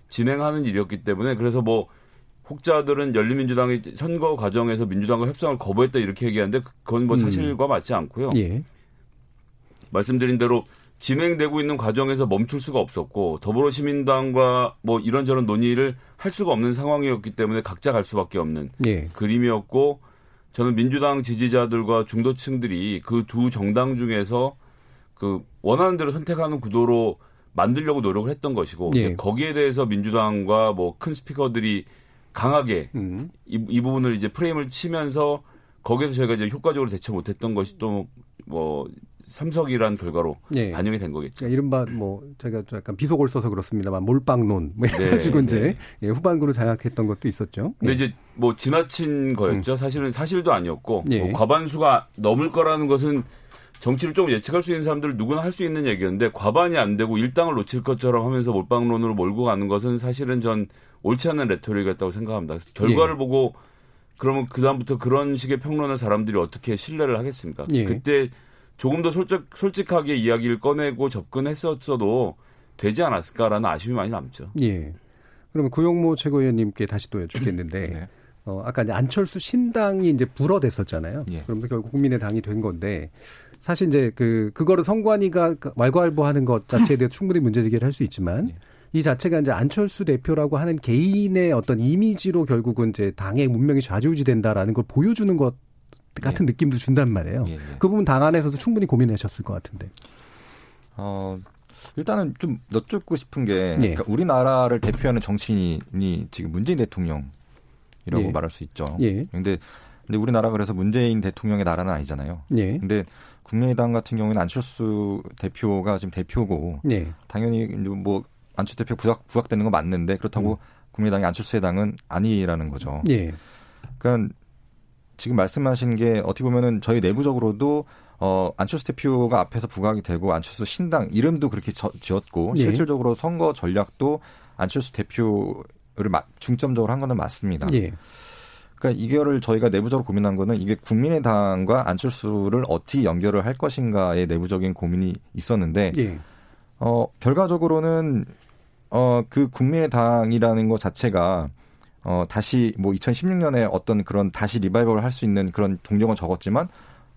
진행하는 일이었기 때문에 그래서 뭐 혹자들은 열린민주당이 선거 과정에서 민주당과 협상을 거부했다 이렇게 얘기하는데 그건 뭐 음. 사실과 맞지 않고요. 예. 말씀드린 대로 진행되고 있는 과정에서 멈출 수가 없었고 더불어시민당과 뭐 이런저런 논의를 할 수가 없는 상황이었기 때문에 각자 갈 수밖에 없는 예. 그림이었고 저는 민주당 지지자들과 중도층들이 그 두 정당 중에서 그 원하는 대로 선택하는 구도로 만들려고 노력을 했던 것이고 예. 거기에 대해서 민주당과 뭐 큰 스피커들이 강하게 음. 이, 이 부분을 이제 프레임을 치면서 거기에서 저희가 이제 효과적으로 대처 못했던 것이 또뭐 삼석이란 결과로 네. 반영이 된 거겠죠. 그러니까 이른바 뭐 제가 좀 약간 비속어를 써서 그렇습니다만 몰빵론 뭐 이런 네. 식으로 이제 네. 예, 후반부로 장악했던 것도 있었죠. 근데 네. 이제 뭐 지나친 거였죠. 음. 사실은 사실도 아니었고 네. 뭐 과반수가 넘을 거라는 것은 정치를 좀 예측할 수 있는 사람들 누구나 할 수 있는 얘기였는데 과반이 안 되고 일당을 놓칠 것처럼 하면서 몰빵론으로 몰고 가는 것은 사실은 전 옳지 않은 레토릭이었다고 생각합니다. 결과를 예. 보고 그러면 그 다음부터 그런 식의 평론을 사람들이 어떻게 신뢰를 하겠습니까? 예. 그때 조금 더 솔직, 솔직 하게 이야기를 꺼내고 접근했었어도 되지 않았을까라는 아쉬움이 많이 남죠. 예. 그러면 구용모 최고위원님께 다시 또 여쭙겠는데, 네. 어, 아까 이제 안철수 신당이 이제 불어댔었잖아요. 예. 그러면서 결국 국민의당이 된 건데, 사실 이제 그, 그거를 성관이가 왈가왈부하는 것 자체에 대해 충분히 문제제기를 할 수 있지만, 예. 이 자체가 이제 안철수 대표라고 하는 개인의 어떤 이미지로 결국은 이제 당의 문명이 좌지우지 된다라는 걸 보여주는 것 같은 예. 느낌도 준단 말이에요. 예, 예. 그 부분 당 안에서도 충분히 고민하셨을 것 같은데. 어, 일단은 좀 여쭙고 싶은 게 예. 그러니까 우리나라를 대표하는 정치인이 지금 문재인 대통령이라고 예. 말할 수 있죠. 예. 근데 근데 우리나라 그래서 문재인 대통령의 나라는 아니잖아요. 예. 근데 국민의당 같은 경우에는 안철수 대표가 지금 대표고 예. 당연히 뭐 안철수 대표 부각 부각되는 건 맞는데 그렇다고 음. 국민의당이 안철수 의 당은 아니라는 거죠. 예. 그러니까 지금 말씀하신 게 어떻게 보면은 저희 내부적으로도 어, 안철수 대표가 앞에서 부각이 되고 안철수 신당 이름도 그렇게 저, 지었고 예. 실질적으로 선거 전략도 안철수 대표를 중점적으로 한 거는 맞습니다. 예. 그러니까 이거를 저희가 내부적으로 고민한 거는 이게 국민의당과 안철수를 어떻게 연결을 할 것인가의 내부적인 고민이 있었는데 예. 어, 결과적으로는 어, 그 국민의당이라는 것 자체가 어, 다시 뭐 2016년에 어떤 그런 다시 리바이벌을 할 수 있는 그런 동력은 적었지만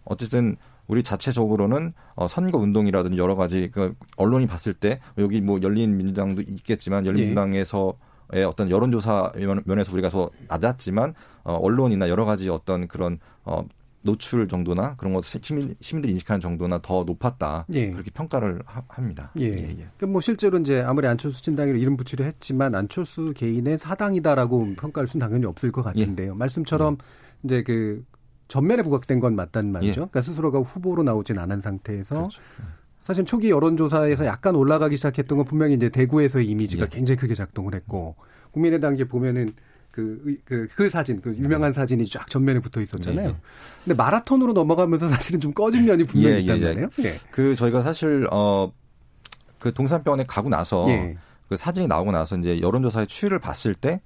어쨌든 우리 자체적으로는 어, 선거 운동이라든지 여러 가지 그 언론이 봤을 때 여기 뭐 열린 민주당도 있겠지만 열린 민주당에서 의 어떤 여론조사 면에서 우리가 더 낮았지만 어, 언론이나 여러 가지 어떤 그런 어, 노출 정도나 그런 것 시민 시민들이 인식하는 정도나 더 높았다 예. 그렇게 평가를 하, 합니다. 예. 예, 예. 그뭐 실제로 이제 아무리 안철수 진당으로 이름 붙이려 했지만 안철수 개인의 사당이다라고 평가할 수는 당연히 없을 것 같은데요. 예. 말씀처럼 예. 이제 그 전면에 부각된 건 맞단 말이죠. 예. 그러니까 스스로가 후보로 나오진 않은 상태에서 그렇죠. 사실 초기 여론조사에서 약간 올라가기 시작했던 건 분명히 이제 대구에서의 이미지가 굉장히 크게 작동을 했고 국민의당 이제 보면은 그, 그, 그 사진, 그 유명한 사진이 쫙 전면에 붙어 있었잖아요. 예, 예. 근데 마라톤으로 넘어가면서 사실은 좀 꺼진 면이 분명히 예, 있단 예, 말이에요. 예. 그 저희가 사실, 어, 그 동산병원에 가고 나서 예. 그 사진이 나오고 나서 이제 여론조사의 추이를 봤을 때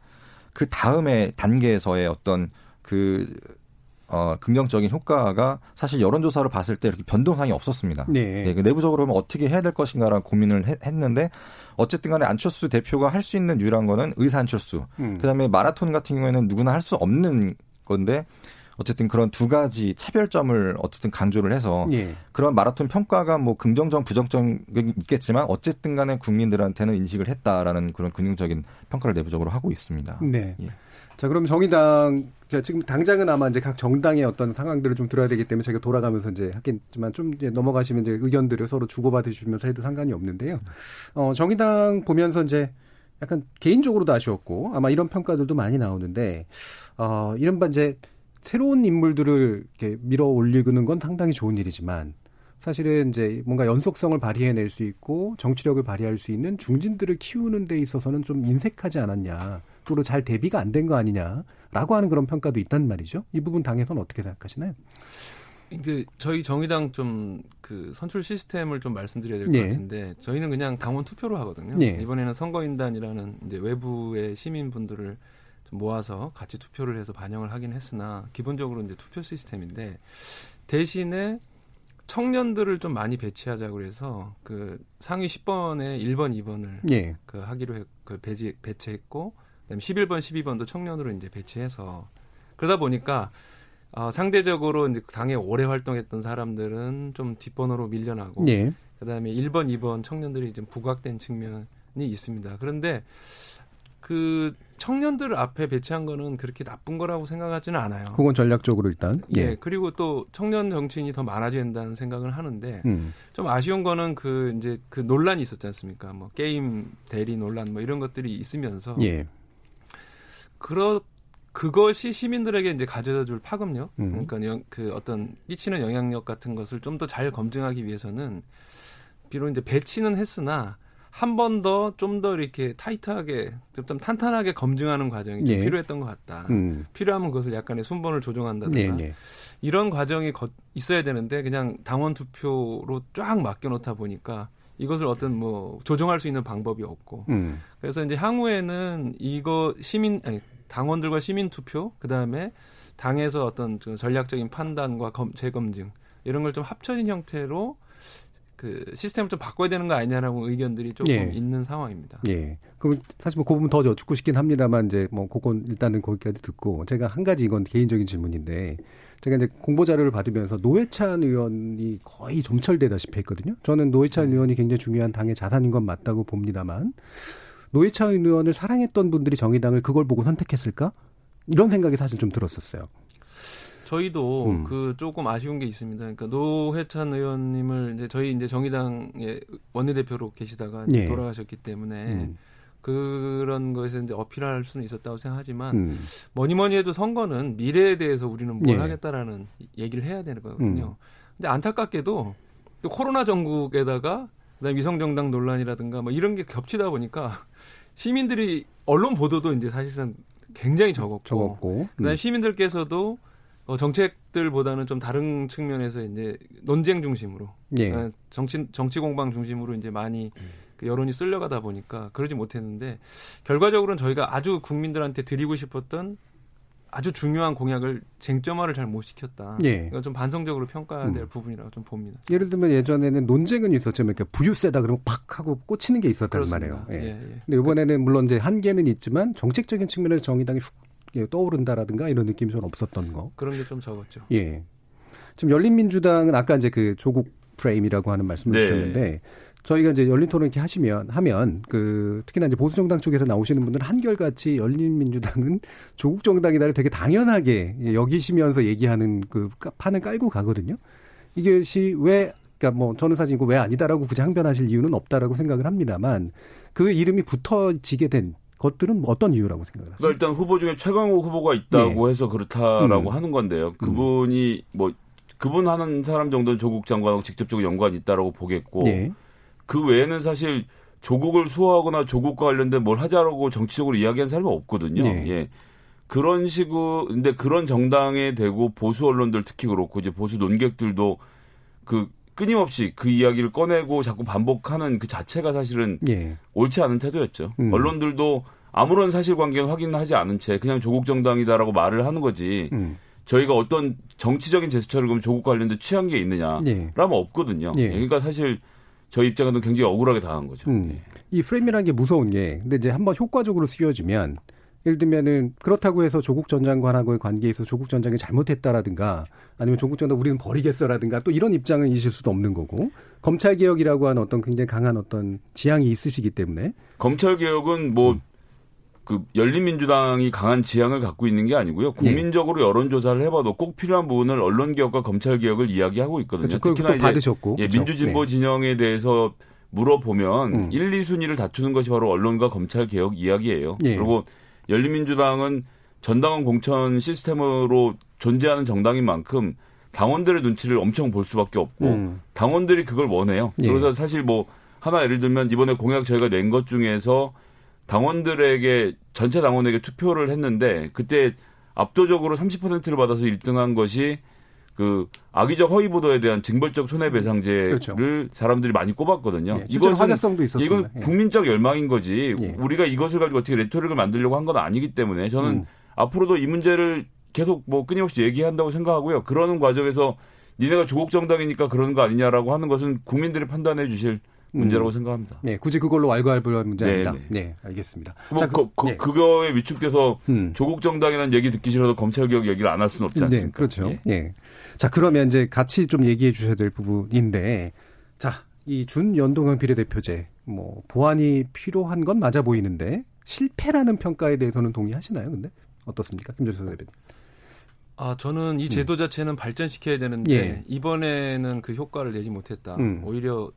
그 다음에 단계에서의 어떤 그 어, 긍정적인 효과가 사실 여론조사를 봤을 때 이렇게 변동상이 없었습니다. 네. 네, 그 내부적으로 보면 어떻게 해야 될 것인가라는 고민을 해, 했는데 어쨌든 간에 안철수 대표가 할 수 있는 유일한 거는 의사 안철수. 음. 그다음에 마라톤 같은 경우에는 누구나 할 수 없는 건데 어쨌든 그런 두 가지 차별점을 어쨌든 강조를 해서 예. 그런 마라톤 평가가 뭐 긍정적 부정적인 있겠지만 어쨌든 간에 국민들한테는 인식을 했다라는 그런 긍정적인 평가를 내부적으로 하고 있습니다. 네. 예. 자, 그럼 정의당 그러니까 지금 당장은 아마 이제 각 정당의 어떤 상황들을 좀 들어야 되기 때문에 제가 돌아가면서 이제 하겠지만 좀 이제 넘어가시면 이제 의견들을 서로 주고받으시면서 해도 상관이 없는데요. 어, 정의당 보면서 이제 약간 개인적으로도 아쉬웠고 아마 이런 평가들도 많이 나오는데 어, 이른바 이제 새로운 인물들을 이렇게 밀어 올리는 건 상당히 좋은 일이지만 사실은 이제 뭔가 연속성을 발휘해낼 수 있고 정치력을 발휘할 수 있는 중진들을 키우는 데 있어서는 좀 인색하지 않았냐. 앞으로 잘 대비가 안 된 거 아니냐라고 하는 그런 평가도 있단 말이죠. 이 부분 당에서는 어떻게 생각하시나요? 이제 저희 정의당 좀 그 선출 시스템을 좀 말씀드려야 될것 예. 같은데 저희는 그냥 당원 투표로 하거든요. 예. 이번에는 선거인단이라는 이제 외부의 시민분들을 좀 모아서 같이 투표를 해서 반영을 하긴 했으나 기본적으로 이제 투표 시스템인데 대신에 청년들을 좀 많이 배치하자 그래서 그 상위 10번에 1번, 2번을 예. 그 하기로 했, 그 배치, 배치했고 그다음에 11번, 12번도 청년으로 이제 배치해서 그러다 보니까 어, 상대적으로 이제 당에 오래 활동했던 사람들은 좀 뒷번호로 밀려나고 예. 그다음에 1번, 2번 청년들이 좀 부각된 측면이 있습니다. 그런데 그 청년들 앞에 배치한 거는 그렇게 나쁜 거라고 생각하지는 않아요. 그건 전략적으로 일단. 예. 예. 그리고 또 청년 정치인이 더 많아져야 된다는 생각을 하는데 음. 좀 아쉬운 거는 그 이제 그 논란이 있었지 않습니까? 뭐 게임 대리 논란 뭐 이런 것들이 있으면서 예. 그러 그것이 시민들에게 이제 가져다 줄 파급력, 음. 그러니까 영, 그 어떤 끼치는 영향력 같은 것을 좀 더 잘 검증하기 위해서는 비록 이제 배치는 했으나 한 번 더 좀더 더 이렇게 타이트하게 좀 탄탄하게 검증하는 과정이 좀 예. 필요했던 것 같다. 음. 필요하면 그것을 약간의 순번을 조정한다든가 예, 예. 이런 과정이 거, 있어야 되는데 그냥 당원 투표로 쫙 맡겨놓다 보니까 이것을 어떤 뭐 조정할 수 있는 방법이 없고 음. 그래서 이제 향후에는 이거 시민 아니 당원들과 시민 투표 그 다음에 당에서 어떤 전략적인 판단과 검, 재검증 이런 걸 좀 합쳐진 형태로 그 시스템을 좀 바꿔야 되는 거 아니냐라고 의견들이 조금 예. 있는 상황입니다. 예. 그럼 사실 뭐그 부분 더 여쭙고 싶긴 합니다만 이제 뭐 그건 일단은 거기까지 듣고 제가 한 가지 이건 개인적인 질문인데 제가 이제 공보 자료를 받으면서 노회찬 의원이 거의 점철되다시피 했거든요. 저는 노회찬 네. 의원이 굉장히 중요한 당의 자산인 건 맞다고 봅니다만 노회찬 의원을 사랑했던 분들이 정의당을 그걸 보고 선택했을까? 이런 생각이 사실 좀 들었었어요. 저희도 음. 그 조금 아쉬운 게 있습니다. 그러니까 노회찬 의원님을 이제 저희 이제 정의당의 원내대표로 계시다가 예. 돌아가셨기 때문에 음. 그런 것에서 이제 어필할 수는 있었다고 생각하지만 음. 뭐니 뭐니 해도 선거는 미래에 대해서 우리는 뭘 예. 하겠다라는 얘기를 해야 되는 거거든요. 음. 근데 안타깝게도 또 코로나 전국에다가 그다음에 위성정당 논란이라든가 뭐 이런 게 겹치다 보니까 시민들이 언론 보도도 이제 사실상 굉장히 적었고, 적었고. 그다음에 음. 시민들께서도 어, 정책들보다는 좀 다른 측면에서 이제 논쟁 중심으로 예. 그러니까 정치 정치 공방 중심으로 이제 많이 그 여론이 쓸려가다 보니까 그러지 못했는데 결과적으로는 저희가 아주 국민들한테 드리고 싶었던 아주 중요한 공약을 쟁점화를 잘 못 시켰다. 예. 이건 좀 반성적으로 평가해야 될 음. 부분이라고 좀 봅니다. 예를 들면 예전에는 논쟁은 있었지만 이렇게 부유세다 그러면 팍 하고 꽂히는 게 있었단 그렇습니다. 말이에요. 예. 예, 예. 근데 이번에는 물론 이제 한계는 있지만 정책적인 측면에서 정의당이 훅 떠오른다라든가 이런 느낌이 좀 없었던 거. 그런 게 좀 적었죠. 예. 지금 열린민주당은 아까 이제 그 조국 프레임이라고 하는 말씀을 네. 주셨는데 저희가 이제 열린 토론 이렇게 하시면 하면 그 특히나 이제 보수 정당 쪽에서 나오시는 분들은 한결같이 열린 민주당은 조국 정당이다를 되게 당연하게 여기시면서 얘기하는 그 판을 깔고 가거든요. 이것이 왜 그러니까 뭐 저는 사실 이거 왜 아니다라고 굳이 항변하실 이유는 없다라고 생각을 합니다만 그 이름이 붙어지게 된 것들은 뭐 어떤 이유라고 생각을 하세요? 그러니까 일단 후보 중에 최강호 후보가 있다고 네. 해서 그렇다라고 음. 하는 건데요. 그분이 음. 뭐 그분 하는 사람 정도는 조국 장관하고 직접적으로 연관이 있다라고 보겠고 네. 그 외에는 사실 조국을 수호하거나 조국과 관련된 뭘 하자라고 정치적으로 이야기한 사람이 없거든요. 네. 예. 그런 식으로 근데 그런 정당에 대고 보수 언론들 특히 그렇고 이제 보수 논객들도 그 끊임없이 그 이야기를 꺼내고 자꾸 반복하는 그 자체가 사실은 예. 옳지 않은 태도였죠. 음. 언론들도 아무런 사실관계는 확인하지 않은 채 그냥 조국 정당이다라고 말을 하는 거지. 음. 저희가 어떤 정치적인 제스처를 그럼 조국 관련된 취한 게 있느냐라면 예. 없거든요. 예. 그러니까 사실 저희 입장에서 굉장히 억울하게 당한 거죠. 음. 예. 이 프레임이라는 게 무서운 게 근데 이제 한번 효과적으로 쓰여지면 예를 들면은 그렇다고 해서 조국 전 장관하고의 관계에 서 조국 전 장관이 잘못했다라든가 아니면 조국 전 장관 우리는 버리겠어라든가 또 이런 입장은 있을 수도 없는 거고 검찰 개혁이라고 하는 어떤 굉장히 강한 어떤 지향이 있으시기 때문에 검찰 개혁은 뭐 음. 그 열린민주당이 강한 지향을 갖고 있는 게 아니고요. 예. 국민적으로 예. 여론조사를 해봐도 꼭 필요한 부분을 언론개혁과 검찰개혁을 이야기하고 있거든요. 그렇죠. 특히나 이제 받으셨고. 예, 그렇죠. 민주진보 네. 진영에 대해서 물어보면 음. 1, 2순위를 다투는 것이 바로 언론과 검찰개혁 이야기예요. 예. 그리고 열린민주당은 전당원 공천 시스템으로 존재하는 정당인 만큼 당원들의 눈치를 엄청 볼 수밖에 없고 음. 당원들이 그걸 원해요. 예. 그래서 사실 뭐 하나 예를 들면 이번에 공약 저희가 낸 것 중에서 당원들에게 전체 당원에게 투표를 했는데 그때 압도적으로 30%를 받아서 1등한 것이 그 악의적 허위 보도에 대한 징벌적 손해배상제를 그렇죠. 사람들이 많이 꼽았거든요. 예, 이건 화제성도 있었습니다. 이건 예. 국민적 열망인 거지. 예. 우리가 이것을 가지고 어떻게 레토릭을 만들려고 한 건 아니기 때문에 저는 음. 앞으로도 이 문제를 계속 뭐 끊임없이 얘기한다고 생각하고요. 그러는 과정에서 니네가 조국 정당이니까 그러는 거 아니냐라고 하는 것은 국민들이 판단해 주실 문제라고 음. 생각합니다. 네, 굳이 그걸로 왈가왈 부할 문제 아니다. 네, 네. 네 알겠습니다. 뭐 자, 그, 그, 네. 그거에 위축돼서 음. 조국 정당이라는 얘기 듣기 싫어서 검찰 개혁 얘기를 안 할 수는 없지 네, 않습니까? 네, 그렇죠. 예. 네. 자, 그러면 이제 같이 좀 얘기해 주셔야 될 부분인데, 자, 이 준연동형 비례대표제, 뭐 보완이 필요한 건 맞아 보이는데 실패라는 평가에 대해서는 동의하시나요? 근데 어떻습니까, 김재수 대표님? 아, 저는 이 제도 음. 자체는 발전시켜야 되는데 예. 이번에는 그 효과를 내지 못했다. 음. 오히려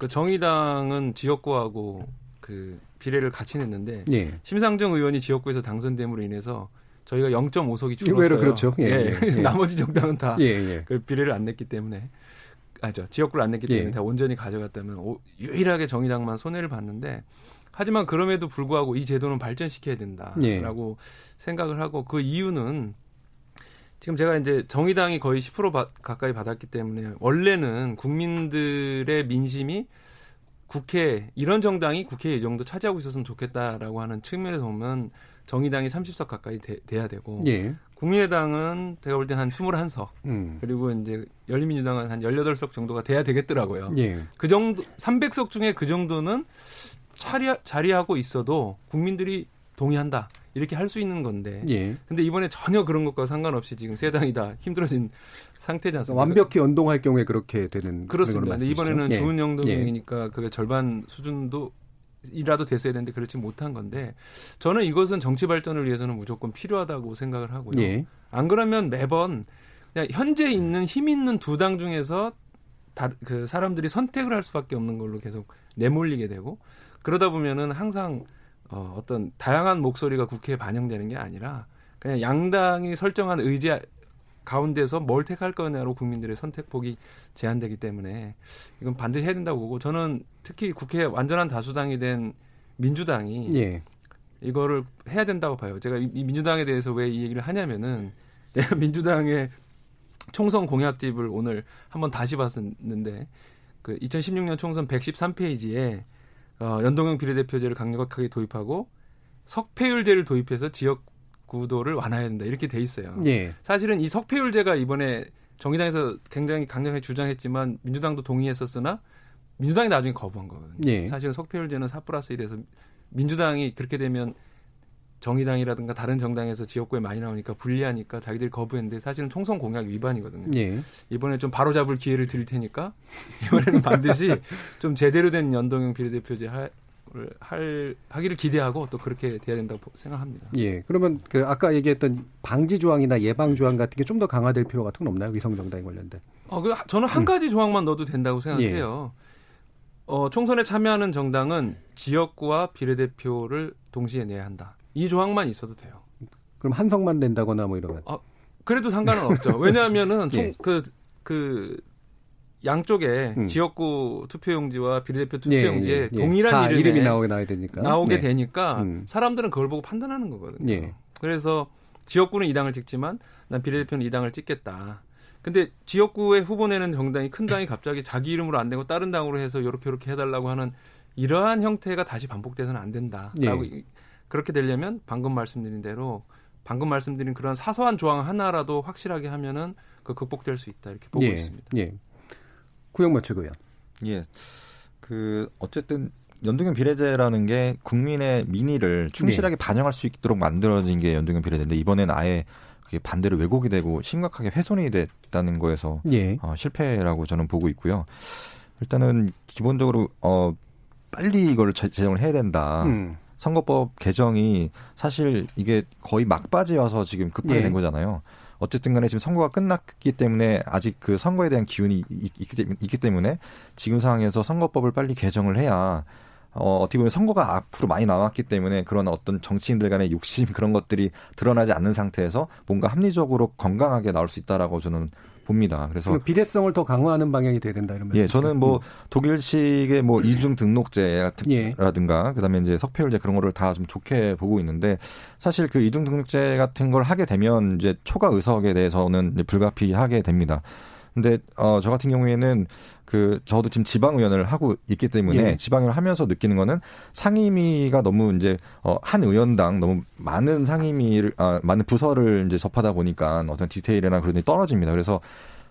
그 정의당은 지역구하고 그 비례를 같이 냈는데 예. 심상정 의원이 지역구에서 당선됨으로 인해서 저희가 0.5석이 줄었어요. 그렇죠. 예, 예. 예. 나머지 정당은 다그 예, 예. 비례를 안 냈기 때문에 아죠 지역구를 안 냈기 때문에 다 온전히 가져갔다면 오, 유일하게 정의당만 손해를 봤는데 하지만 그럼에도 불구하고 이 제도는 발전시켜야 된다라고 생각을 하고 그 이유는 지금 제가 이제 정의당이 거의 10% 바, 가까이 받았기 때문에 원래는 국민들의 민심이 국회 이런 정당이 국회에 이 정도 차지하고 있었으면 좋겠다라고 하는 측면에서 보면 정의당이 30석 가까이 돼, 야 되고 예. 국민의당은 제가 볼때한 21석 음. 그리고 이제 열린민주당은 한 18석 정도가 돼야 되겠더라고요. 예. 그 정도 300석 중에 그 정도는 차리, 자리하고 있어도 국민들이 동의한다. 이렇게 할 수 있는 건데. 예. 근데 이번에 전혀 그런 것과 상관없이 지금 세 당이 다 힘들어진 상태지 않습니까? 완벽히 연동할 경우에 그렇게 되는 그렇습니다. 근데 이번에는 예. 주은 영동이니까 예. 그게 절반 수준도 이라도 됐어야 되는데 그렇지 못한 건데 저는 이것은 정치 발전을 위해서는 무조건 필요하다고 생각을 하고요. 예. 안 그러면 매번 그냥 현재 있는 힘 있는 두 당 중에서 다, 그 사람들이 선택을 할 수밖에 없는 걸로 계속 내몰리게 되고 그러다 보면은 항상 어, 어떤 다양한 목소리가 국회에 반영되는 게 아니라 그냥 양당이 설정한 의지 가운데서 뭘 택할 거냐로 국민들의 선택폭이 제한되기 때문에 이건 반드시 해야 된다고 보고 저는 특히 국회 완전한 다수당이 된 민주당이 예. 이거를 해야 된다고 봐요. 제가 이 민주당에 대해서 왜 이 얘기를 하냐면은 내가 민주당의 총선 공약집을 오늘 한번 다시 봤었는데 그 2016년 총선 113페이지에 어, 연동형 비례대표제를 강력하게 도입하고 석패율제를 도입해서 지역 구도를 완화해야 된다 이렇게 돼 있어요. 예. 사실은 이 석패율제가 이번에 정의당에서 굉장히 강력하게 주장했지만 민주당도 동의했었으나 민주당이 나중에 거부한 거거든요. 예. 사실은 석패율제는 4 플러스 1에서 민주당이 그렇게 되면 정의당이라든가 다른 정당에서 지역구에 많이 나오니까 불리하니까 자기들이 거부했는데 사실은 총선 공약 위반이거든요. 예. 이번에 좀 바로잡을 기회를 드릴 테니까 이번에는 반드시 좀 제대로 된 연동형 비례대표제 할, 할 하기를 기대하고 또 그렇게 돼야 된다고 생각합니다. 예. 그러면 그 아까 얘기했던 방지 조항이나 예방 조항 같은 게 좀 더 강화될 필요 같은 건 없나요? 위성 정당에 관련된? 어, 그 저는 한 음. 가지 음. 조항만 넣어도 된다고 생각해요. 예. 어, 총선에 참여하는 정당은 지역구와 비례대표를 동시에 내야 한다. 이 조항만 있어도 돼요. 그럼 한석만 낸다거나 뭐 이러면? 어, 그래도 상관은 없죠. 왜냐하면은 총, 예. 그, 그, 양쪽에 음. 지역구 투표용지와 비례대표 투표용지에 예, 예, 예. 동일한 이름이 나오게 나야 되니까 나오게 네. 되니까 음. 사람들은 그걸 보고 판단하는 거거든요. 예. 그래서 지역구는 이 당을 찍지만 난 비례대표는 이 당을 찍겠다. 근데 지역구의 후보 내는 정당이 큰 당이 갑자기 자기 이름으로 안 되고 다른 당으로 해서 이렇게 이렇게 해달라고 하는 이러한 형태가 다시 반복돼서는 안 된다라고 예. 그렇게 되려면 방금 말씀드린 대로 방금 말씀드린 그런 사소한 조항 하나라도 확실하게 하면은 그 극복될 수 있다 이렇게 보고 예, 있습니다. 예. 구영모 최고요. 예. 그 어쨌든 연동형 비례제라는 게 국민의 민의를 충실하게 네. 반영할 수 있도록 만들어진 게 연동형 비례제인데 이번에는 아예 그게 반대로 왜곡이 되고 심각하게 훼손이 됐다는 거에서 예. 어, 실패라고 저는 보고 있고요. 일단은 기본적으로 어 빨리 이걸 제정을 해야 된다. 음. 선거법 개정이 사실 이게 거의 막바지 와서 지금 급하게 예. 된 거잖아요. 어쨌든 간에 지금 선거가 끝났기 때문에 아직 그 선거에 대한 기운이 있기 때문에 지금 상황에서 선거법을 빨리 개정을 해야 어, 어떻게 보면 선거가 앞으로 많이 남았기 때문에 그런 어떤 정치인들 간의 욕심 그런 것들이 드러나지 않는 상태에서 뭔가 합리적으로 건강하게 나올 수 있다라고 저는 봅니다. 그래서 비례성을 더 강화하는 방향이 돼야 된다 이런 말씀. 예, 저는 뭐 음. 독일식의 뭐 이중 등록제라든가 예. 그다음에 이제 석패율제 그런 거를 다 좀 좋게 보고 있는데 사실 그 이중 등록제 같은 걸 하게 되면 이제 초과 의석에 대해서는 불가피하게 됩니다. 근데 어, 저 같은 경우에는 그 저도 지금 지방 의원을 하고 있기 때문에 예. 지방 의원을 하면서 느끼는 거는 상임위가 너무 이제 어, 한 의원당 너무 많은 상임위를 아, 많은 부서를 이제 접하다 보니까 어떤 디테일이나 그런 게 떨어집니다. 그래서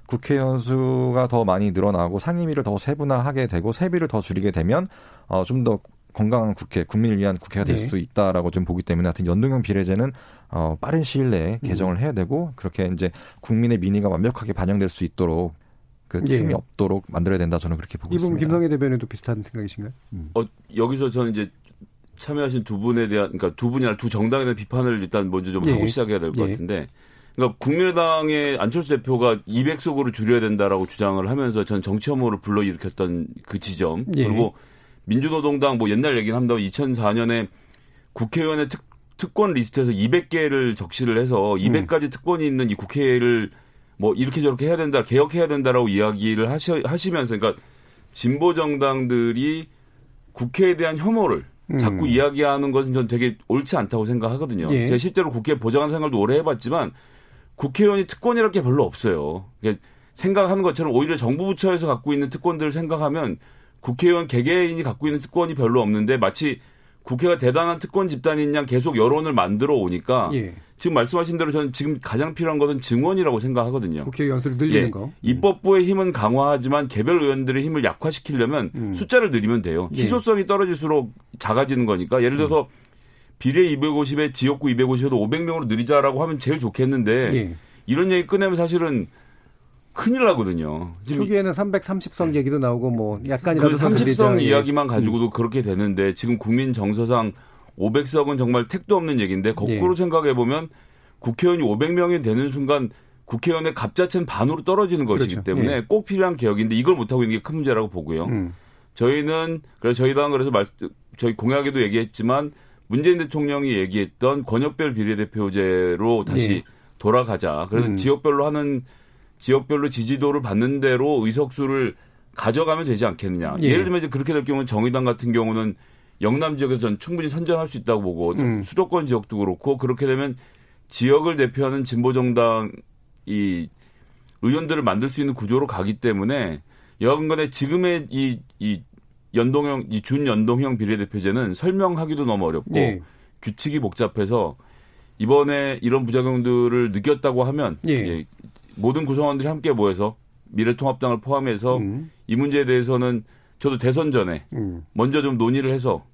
국회의원 수가 더 많이 늘어나고 상임위를 더 세분화하게 되고 세비를 더 줄이게 되면 어, 좀 더 건강한 국회, 국민을 위한 국회가 될수 네. 있다라고 좀 보기 때문에 하여튼 연동형 비례제는 어, 빠른 시일 내에 개정을 음. 해야 되고 그렇게 이제 국민의 민의가 완벽하게 반영될 수 있도록 그 예. 틈이 예. 없도록 만들어야 된다 저는 그렇게 보고 있습니다. 이분 김성애 대변인도 비슷한 생각이신가요? 음. 어, 여기서 저는 이제 참여하신 두 분에 대한 그러니까 두 분이나 두 정당에 대한 비판을 일단 먼저 좀 예. 하고 시작해야 될것 예. 같은데 그러니까 국민의당의 안철수 대표가 200석으로 줄여야 된다라고 주장을 하면서 전 정치 혐오를 불러일으켰던 그 지점 예. 그리고 민주노동당 뭐 옛날 얘기는 한다고 2004년에 국회의원의 특, 특권 리스트에서 200개를 적시를 해서 200가지 음. 특권이 있는 이 국회를 뭐 이렇게 저렇게 해야 된다, 개혁해야 된다라고 이야기를 하시, 하시면서 그러니까 진보 정당들이 국회에 대한 혐오를 음. 자꾸 이야기하는 것은 저는 되게 옳지 않다고 생각하거든요. 예. 제가 실제로 국회 보좌관 생활도 오래 해봤지만 국회의원이 특권이랄 게 별로 없어요. 그러니까 생각하는 것처럼 오히려 정부 부처에서 갖고 있는 특권들을 생각하면 국회의원 개개인이 갖고 있는 특권이 별로 없는데 마치 국회가 대단한 특권 집단인 양 계속 여론을 만들어 오니까 예. 지금 말씀하신 대로 저는 지금 가장 필요한 것은 증언이라고 생각하거든요. 국회 연수를 늘리는 예. 거. 입법부의 힘은 강화하지만 개별 의원들의 힘을 약화시키려면 음. 숫자를 늘리면 돼요. 예. 희소성이 떨어질수록 작아지는 거니까 예를 들어서 음. 비례 250에 지역구 250에도 500명으로 늘리자라고 하면 제일 좋겠는데 예. 이런 얘기 꺼내면 사실은 큰일 나거든요. 초기에는 330석 얘기도 나오고 뭐 약간이라도 그 30석 이야기만 가지고도 음. 그렇게 되는데 지금 국민 정서상 500석은 정말 택도 없는 얘기인데 거꾸로 예. 생각해 보면 국회의원이 500명이 되는 순간 국회의원의 값 자체는 반으로 떨어지는 것이기 그렇죠. 때문에 예. 꼭 필요한 개혁인데 이걸 못 하고 있는 게 큰 문제라고 보고요. 음. 저희는 그래서 저희 당 그래서 말 저희 공약에도 얘기했지만 문재인 대통령이 얘기했던 권역별 비례대표제로 다시 예. 돌아가자. 그래서 음. 지역별로 하는 지역별로 지지도를 받는 대로 의석수를 가져가면 되지 않겠느냐. 예. 를 들면 이제 그렇게 될 경우는 정의당 같은 경우는 영남 지역에서 는 충분히 선전할 수 있다고 보고 음. 수도권 지역도 그렇고 그렇게 되면 지역을 대표하는 진보 정당 이 의원들을 만들 수 있는 구조로 가기 때문에 여하간에 지금의 이, 이 연동형 이 준연동형 비례대표제는 설명하기도 너무 어렵고 예. 규칙이 복잡해서 이번에 이런 부작용들을 느꼈다고 하면 예. 모든 구성원들이 함께 모여서 미래통합당을 포함해서 음. 이 문제에 대해서는 저도 대선 전에 음. 먼저 좀 논의를 해서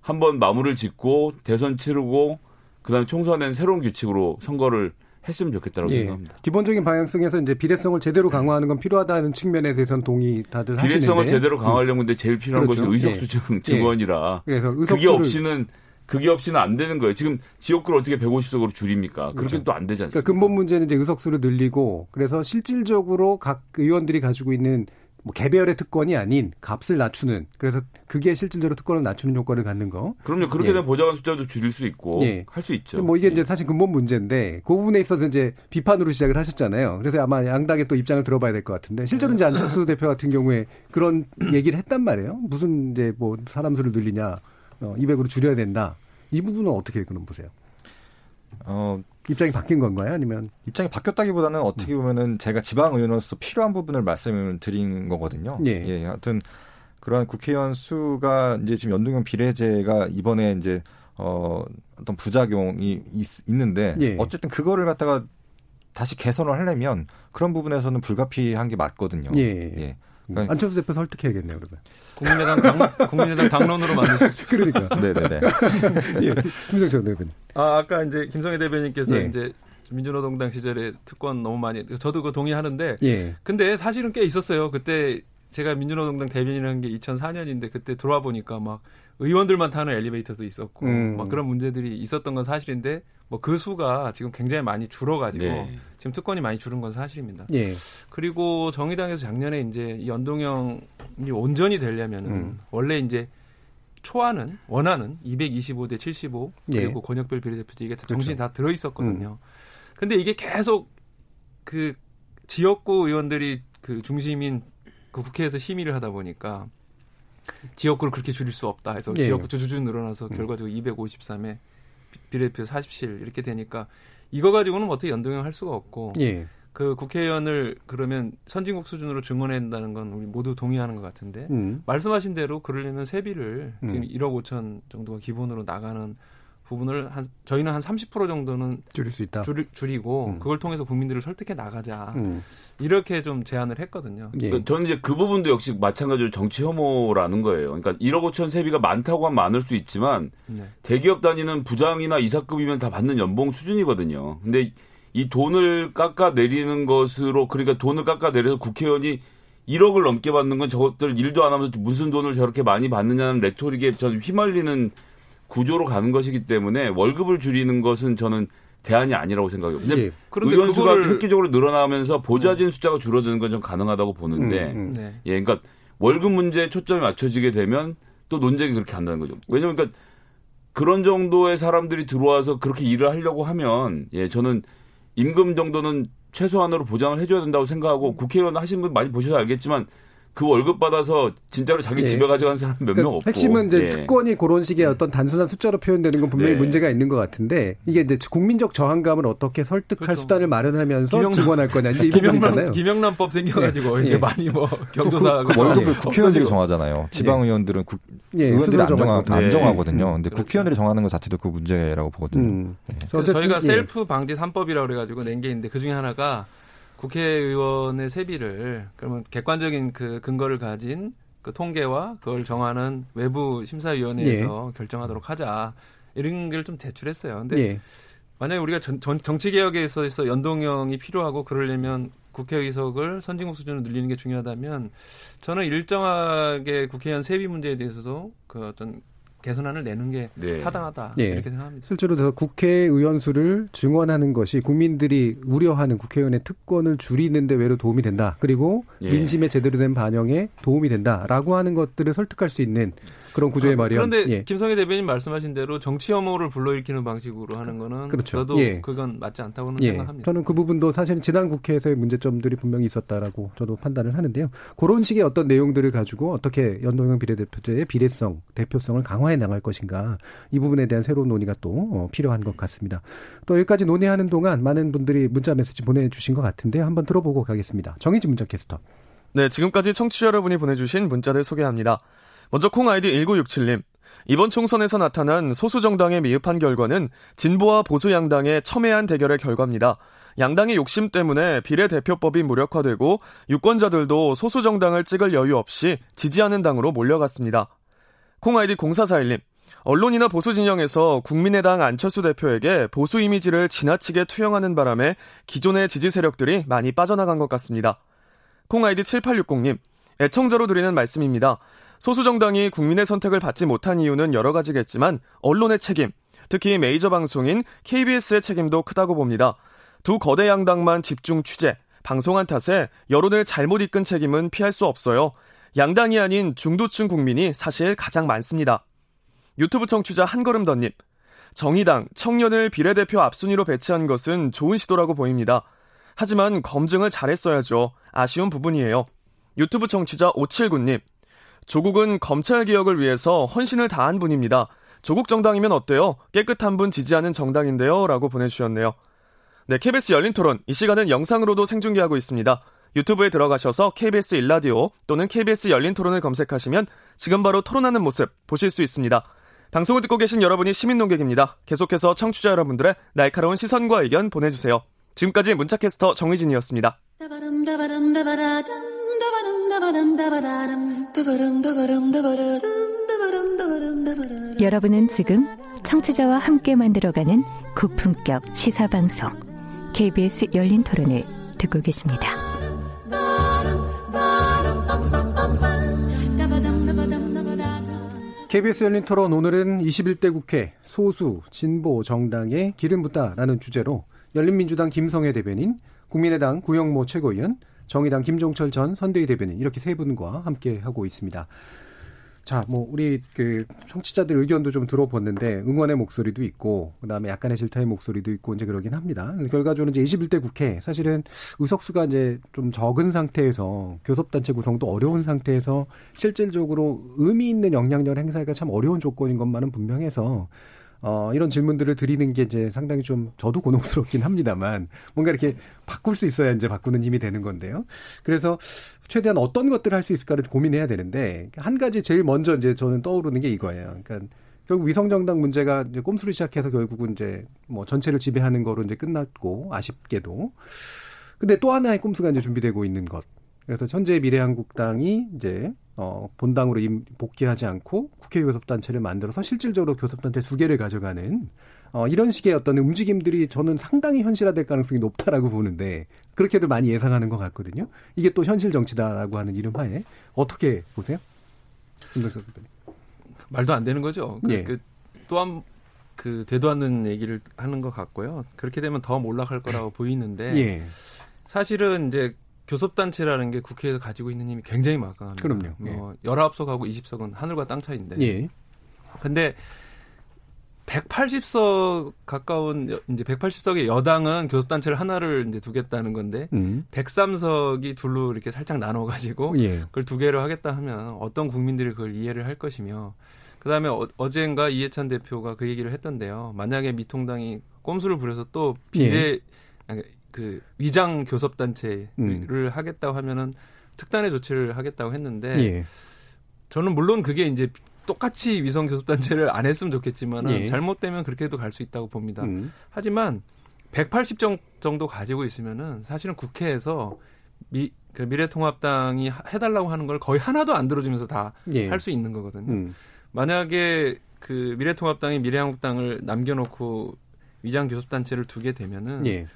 한번 마무리를 짓고 대선 치르고 그다음에 총선엔 새로운 규칙으로 선거를 했으면 좋겠다고 예. 생각합니다. 기본적인 방향성에서 이제 비례성을 제대로 강화하는 건 필요하다는 측면에 대해서는 동의 다들 하시는데 비례성을 제대로 강화하려면 근데 제일 필요한 그렇죠. 것이 의석수 예. 증원이라 예. 그래서 의석수를 그게 없이는 그게 없이는 안 되는 거예요. 지금 지역구를 어떻게 150석으로 줄입니까? 그렇게 그렇죠. 또안 되지 않습니까? 그러니까 근본 문제는 이제 의석수를 늘리고 그래서 실질적으로 각 의원들이 가지고 있는 뭐 개별의 특권이 아닌 값을 낮추는 그래서 그게 실질적으로 특권을 낮추는 효과를 갖는 거. 그럼요. 그렇게 예. 되면 보좌관 숫자도 줄일 수 있고 예. 할수 있죠. 뭐 이게 예. 이제 사실 근본 문제인데 그 부분에 있어서 이제 비판으로 시작을 하셨잖아요. 그래서 아마 양당의 또 입장을 들어봐야 될 것 같은데 실제로 이제 안철수 대표 같은 경우에 그런 얘기를 했단 말이에요. 무슨 이제 뭐 사람 수를 늘리냐, 어, 200으로 줄여야 된다. 이 부분은 어떻게 그럼 보세요? 어, 입장이 바뀐 건가요? 아니면 입장이 바뀌었다기보다는 어떻게 보면은 제가 지방 의원으로서 필요한 부분을 말씀을 드린 거거든요. 예. 예. 하여튼 그러한 국회의원 수가 이제 지금 연동형 비례제가 이번에 이제 어 어떤 부작용이 있, 는데 예. 어쨌든 그거를 갖다가 다시 개선을 하려면 그런 부분에서는 불가피한 게 맞거든요. 예. 예. 그러니까 안철수 대표 설득해야겠네요, 그러면. 국민의당 당, 국민의당 당론으로 만드시죠. 그러니까. 네네네. 예. 김성철 대표님. 아, 아까 이제 김성애 대변인께서 예. 이제 민주노동당 시절에 특권 너무 많이, 저도 그 동의하는데. 예. 근데 사실은 꽤 있었어요. 그때 제가 민주노동당 대변인을 한 게 2004년인데 그때 들어와 보니까 막 의원들만 타는 엘리베이터도 있었고 음. 막 그런 문제들이 있었던 건 사실인데 뭐 그 수가 지금 굉장히 많이 줄어가지고 네. 지금 특권이 많이 줄은 건 사실입니다. 예. 그리고 정의당에서 작년에 이제 연동형이 온전히 되려면은 음. 원래 이제 초안은 원안은 225대 75 그리고 예. 권역별 비례대표제 이게 다 정신이 그렇죠. 다 들어 있었거든요. 음. 근데 이게 계속 그 지역구 의원들이 그 중심인 그 국회에서 심의를 하다 보니까 지역구를 그렇게 줄일 수 없다 해서 예. 지역구 주주주 늘어나서 음. 결과적으로 253에 비례표 47 이렇게 되니까 이거 가지고는 뭐 어떻게 연동형 할 수가 없고 예. 그 국회의원을 그러면 선진국 수준으로 증언해야 된다는 건 우리 모두 동의하는 것 같은데 음. 말씀하신 대로 그러려면 세비를 음. 지금 1억 5천 정도가 기본으로 나가는 부분을 한 저희는 한 30% 정도는 줄일 수 있다. 줄, 줄이고 음. 그걸 통해서 국민들을 설득해 나가자. 음. 이렇게 좀 제안을 했거든요. 예. 그러니까 저는 이제 그 부분도 역시 마찬가지로 정치 혐오라는 거예요. 그러니까 1억 5천 세비가 많다고 하면 많을 수 있지만 네. 대기업 단위는 부장이나 이사급이면 다 받는 연봉 수준이거든요. 근데 이 돈을 깎아 내리는 것으로 그러니까 돈을 깎아 내려서 국회의원이 1억을 넘게 받는 건 저것들 일도 안 하면서 무슨 돈을 저렇게 많이 받느냐는 레토릭에 전 휘말리는 구조로 가는 것이기 때문에 월급을 줄이는 것은 저는 대안이 아니라고 생각해요. 근데 예. 그런데 의원 수가 그거를... 획기적으로 늘어나면서 보좌진 음. 숫자가 줄어드는 건 좀 가능하다고 보는데, 음, 음. 네. 예, 그러니까 월급 문제에 초점이 맞춰지게 되면 또 논쟁이 그렇게 한다는 거죠. 왜냐면 그러니까 그런 정도의 사람들이 들어와서 그렇게 일을 하려고 하면, 예, 저는 임금 정도는 최소한으로 보장을 해줘야 된다고 생각하고 국회의원 하신 분 많이 보셔서 알겠지만 그 월급 받아서 진짜로 자기 예. 집에 가져간 사람 몇명 그러니까 없고. 핵심은 이제 예. 특권이 그런 식의 어떤 단순한 숫자로 표현되는 건 분명히 네. 문제가 있는 것 같은데 이게 이제 국민적 저항감을 어떻게 설득할 그렇죠. 수단을 마련하면서 김영남, 증원할 거냐 이제 이 부분이잖아요. 김영란법 생겨가지고 네. 이제 예. 많이 뭐 경조사 그, 그 월급을 국회의원들이 정하잖아요. 지방의원들은 국, 예, 의원들이 안, 정하, 안 정하거든요. 음. 근데 그렇죠. 국회의원들이 정하는 것 자체도 그 문제라고 보거든요. 음. 네. 그래서 저희가 셀프 방지 3법이라고 그래가지고 낸 게 있는데 그 중에 하나가 국회의원의 세비를 그러면 객관적인 그 근거를 가진 그 통계와 그걸 정하는 외부 심사위원회에서 예. 결정하도록 하자 이런 걸 좀 대출했어요. 근데 예. 만약에 우리가 전, 전, 정치 개혁에 있어서 연동형이 필요하고 그러려면 국회의석을 선진국 수준으로 늘리는 게 중요하다면 저는 일정하게 국회의원 세비 문제에 대해서도 그 어떤 개선안을 내는 게 네. 타당하다 네. 이렇게 생각합니다. 실제로 그 국회의원 수를 증원하는 것이 국민들이 우려하는 국회의원의 특권을 줄이는데 외로 도움이 된다. 그리고 예. 민심에 제대로 된 반영에 도움이 된다라고 하는 것들을 설득할 수 있는 그런 구조의 마련. 그런데 예. 김성애 대변인 말씀하신 대로 정치 혐오를 불러일으키는 방식으로 하는 거는 그렇죠. 저도 예. 그건 맞지 않다고는 예. 생각합니다. 저는 그 부분도 사실은 지난 국회에서의 문제점들이 분명히 있었다라고 저도 판단을 하는데요. 그런 식의 어떤 내용들을 가지고 어떻게 연동형 비례대표제의 비례성, 대표성을 강화해 나갈 것인가 이 부분에 대한 새로운 논의가 또 어, 필요한 것 같습니다. 또 여기까지 논의하는 동안 많은 분들이 문자 메시지 보내주신 것 같은데 한번 들어보고 가겠습니다. 정희진 문자 캐스터. 네, 지금까지 청취자 여러분이 보내주신 문자들 소개합니다. 먼저 콩 아이디 1967님. 이번 총선에서 나타난 소수 정당의 미흡한 결과는 진보와 보수 양당의 첨예한 대결의 결과입니다. 양당의 욕심 때문에 비례대표법이 무력화되고 유권자들도 소수 정당을 찍을 여유 없이 지지하는 당으로 몰려갔습니다. 콩 아이디 0441님. 언론이나 보수 진영에서 국민의당 안철수 대표에게 보수 이미지를 지나치게 투영하는 바람에 기존의 지지 세력들이 많이 빠져나간 것 같습니다. 콩 아이디 7860님. 애청자로 드리는 말씀입니다. 소수 정당이 국민의 선택을 받지 못한 이유는 여러 가지겠지만 언론의 책임, 특히 메이저 방송인 KBS의 책임도 크다고 봅니다. 두 거대 양당만 집중 취재, 방송한 탓에 여론을 잘못 이끈 책임은 피할 수 없어요. 양당이 아닌 중도층 국민이 사실 가장 많습니다. 유튜브 청취자 한걸음 덧님. 정의당, 청년을 비례대표 앞순위로 배치한 것은 좋은 시도라고 보입니다. 하지만 검증을 잘했어야죠. 아쉬운 부분이에요. 유튜브 청취자 579님. 조국은 검찰 개혁을 위해서 헌신을 다한 분입니다. 조국 정당이면 어때요? 깨끗한 분 지지하는 정당인데요. 라고 보내주셨네요. 네, KBS 열린 토론. 이 시간은 영상으로도 생중계하고 있습니다. 유튜브에 들어가셔서 KBS 일라디오 또는 KBS 열린 토론을 검색하시면 지금 바로 토론하는 모습 보실 수 있습니다. 방송을 듣고 계신 여러분이 시민 농객입니다. 계속해서 청취자 여러분들의 날카로운 시선과 의견 보내주세요. 지금까지 문자캐스터 정의진이었습니다. 여러분은 지금 청취자와 함께 만들어가는 고품격 시사방송 KBS 열린 토론을 듣고 계십니다. KBS 열린 토론 오늘은 21대 국회 소수 진보 정당에 기름 붓다라는 주제로 열린민주당 김성애 대변인, 국민의당 구영모 최고위원, 정의당 김종철 전 선대위 대변인 이렇게 세 분과 함께 하고 있습니다. 자, 뭐 우리 그 청취자들 의견도 좀 들어봤는데 응원의 목소리도 있고 그다음에 약간의 질타의 목소리도 있고 이제 그러긴 합니다. 결과적으로 이제 21대 국회 사실은 의석수가 이제 좀 적은 상태에서 교섭단체 구성도 어려운 상태에서 실질적으로 의미 있는 영향력을 행사하기가 참 어려운 조건인 것만은 분명해서 어, 이런 질문들을 드리는 게 이제 상당히 좀 저도 곤혹스럽긴 합니다만 뭔가 이렇게 바꿀 수 있어야 이제 바꾸는 힘이 되는 건데요. 그래서 최대한 어떤 것들을 할 수 있을까를 고민해야 되는데 한 가지 제일 먼저 이제 저는 떠오르는 게 이거예요. 그러니까 결국 위성정당 문제가 이제 꼼수를 시작해서 결국은 이제 뭐 전체를 지배하는 거로 이제 끝났고 아쉽게도 근데 또 하나의 꼼수가 이제 준비되고 있는 것. 그래서 현재 미래한국당이 이제 어, 본당으로 복귀하지 않고 국회 교섭단체를 만들어서 실질적으로 교섭단체 두 개를 가져가는 어, 이런 식의 어떤 움직임들이 저는 상당히 현실화될 가능성이 높다라고 보는데 그렇게도 많이 예상하는 것 같거든요. 이게 또 현실 정치다라고 하는 이름하에 어떻게 보세요? 말도 안 되는 거죠. 그, 예. 그 또한 그 되도 않는 얘기를 하는 것 같고요. 그렇게 되면 더 몰락할 거라고 보이는데 예. 사실은 이제 교섭단체라는 게 국회에서 가지고 있는 힘이 굉장히 막강합니다. 그럼요. 예. 어, 19석하고 20석은 하늘과 땅 차이인데. 예. 근데 180석 가까운 이제 180석의 여당은 교섭단체를 하나를 이제 두겠다는 건데 음. 103석이 둘로 이렇게 살짝 나눠 가지고 예. 그걸 두 개로 하겠다 하면 어떤 국민들이 그걸 이해를 할 것이며 그다음에 어, 젠가 이해찬 대표가 그 얘기를 했던데요. 만약에 미통당이 꼼수를 부려서 또 비례 예. 그 위장 교섭 단체를 음. 하겠다고 하면은 특단의 조치를 하겠다고 했는데 예. 저는 물론 그게 이제 똑같이 위성 교섭 단체를 안 했으면 좋겠지만은 예. 잘못되면 그렇게도 갈 수 있다고 봅니다. 음. 하지만 180 정도 가지고 있으면은 사실은 국회에서 미, 그 미래통합당이 해달라고 하는 걸 거의 하나도 안 들어주면서 다 할수 예. 있는 거거든요. 음. 만약에 그 미래통합당이 미래한국당을 남겨놓고 위장 교섭 단체를 두게 되면은 예.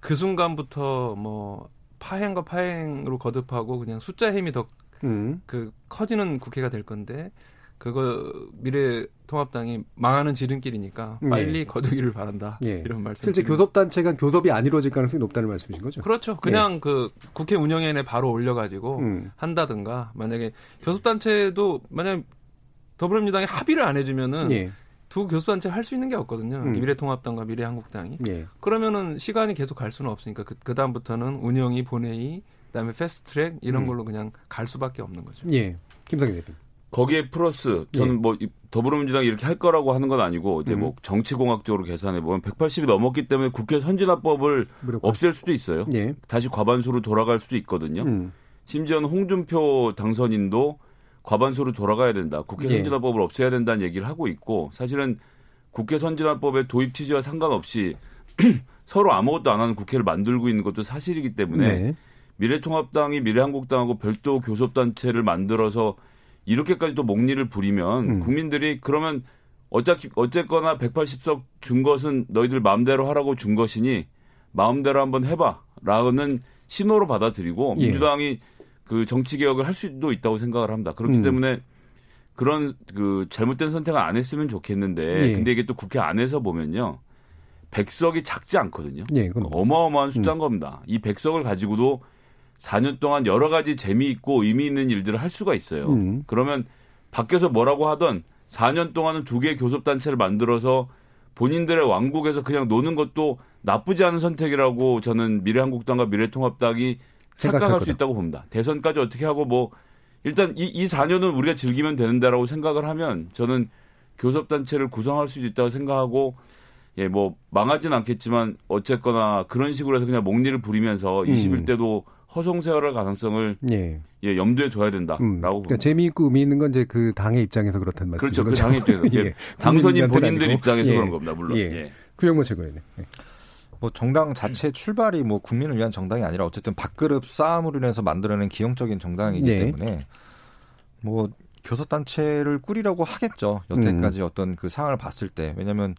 그 순간부터 뭐 파행과 파행으로 거듭하고 그냥 숫자 힘이 더그 음. 그 커지는 국회가 될 건데 그거 미래통합당이 망하는 지름길이니까 예. 빨리 예. 거두기를 바란다 예. 이런 말씀. 실제 교섭 단체가 교섭이 안 이루어질 가능성이 높다는 말씀이신 거죠? 그렇죠. 그냥 예. 그 국회 운영위원회 바로 올려가지고 음. 한다든가 만약에 교섭 단체도 만약 더불어민주당이 합의를 안 해주면은 예. 두 교섭단체 할 수 있는 게 없거든요. 음. 미래통합당과 미래한국당이. 예. 그러면은 시간이 계속 갈 수는 없으니까 그, 그 다음부터는 운영이 본회의 그다음에 패스트트랙 이런 음. 걸로 그냥 갈 수밖에 없는 거죠. 예. 김성희 대표. 거기에 플러스 저는 예. 뭐 더불어민주당이 이렇게 할 거라고 하는 건 아니고 이제 음. 뭐 정치공학적으로 계산해 보면 180이 넘었기 때문에 국회 선진화법을 무력화. 없앨 수도 있어요. 예. 다시 과반수로 돌아갈 수도 있거든요. 음. 심지어는 홍준표 당선인도 과반수로 돌아가야 된다. 국회 예. 선진화법을 없애야 된다는 얘기를 하고 있고 사실은 국회 선진화법의 도입 취지와 상관없이 서로 아무것도 안 하는 국회를 만들고 있는 것도 사실이기 때문에 네. 미래통합당이 미래한국당하고 별도 교섭단체를 만들어서 이렇게까지 또 목리를 부리면 음. 국민들이 그러면 어차피 어쨌거나 180석 준 것은 너희들 마음대로 하라고 준 것이니 마음대로 한번 해봐라는 신호로 받아들이고 예. 민주당이 그 정치 개혁을 할 수도 있다고 생각을 합니다. 그렇기 음. 때문에 그런 그 잘못된 선택을 안 했으면 좋겠는데 예. 근데 이게 또 국회 안에서 보면요. 백석이 작지 않거든요. 예, 어마어마한 숫자인 음. 겁니다. 이 백석을 가지고도 4년 동안 여러 가지 재미있고 의미 있는 일들을 할 수가 있어요. 음. 그러면 밖에서 뭐라고 하던 4년 동안은 두 개의 교섭단체를 만들어서 본인들의 왕국에서 그냥 노는 것도 나쁘지 않은 선택이라고 저는 미래한국당과 미래통합당이 착각할 수 있다고 봅니다. 대선까지 어떻게 하고 뭐 일단 이, 이 4년은 우리가 즐기면 되는데라고 생각을 하면 저는 교섭단체를 구성할 수도 있다고 생각하고 예, 뭐 망하진 않겠지만 어쨌거나 그런 식으로 해서 그냥 목리를 부리면서 음. 21대도 허송세월할 가능성을 예. 예 염두에 둬야 된다라고 음, 그러니까 재미있고 의미 있는 건 이제 그 당의 입장에서 그렇다는 말씀이죠. 그렇죠. 그 당의 입장에서 예. 당선인 본인들 입장에서 예. 그런 겁니다. 물론. 예. 예. 구영모 최고위원. 예. 뭐 정당 자체 출발이 뭐 국민을 위한 정당이 아니라 어쨌든 밥그릇 싸움으로 인해서 만들어낸 기형적인 정당이기 예. 때문에 뭐 교섭 단체를 꾸리려고 하겠죠. 여태까지 음. 어떤 그 상황을 봤을 때. 왜냐면,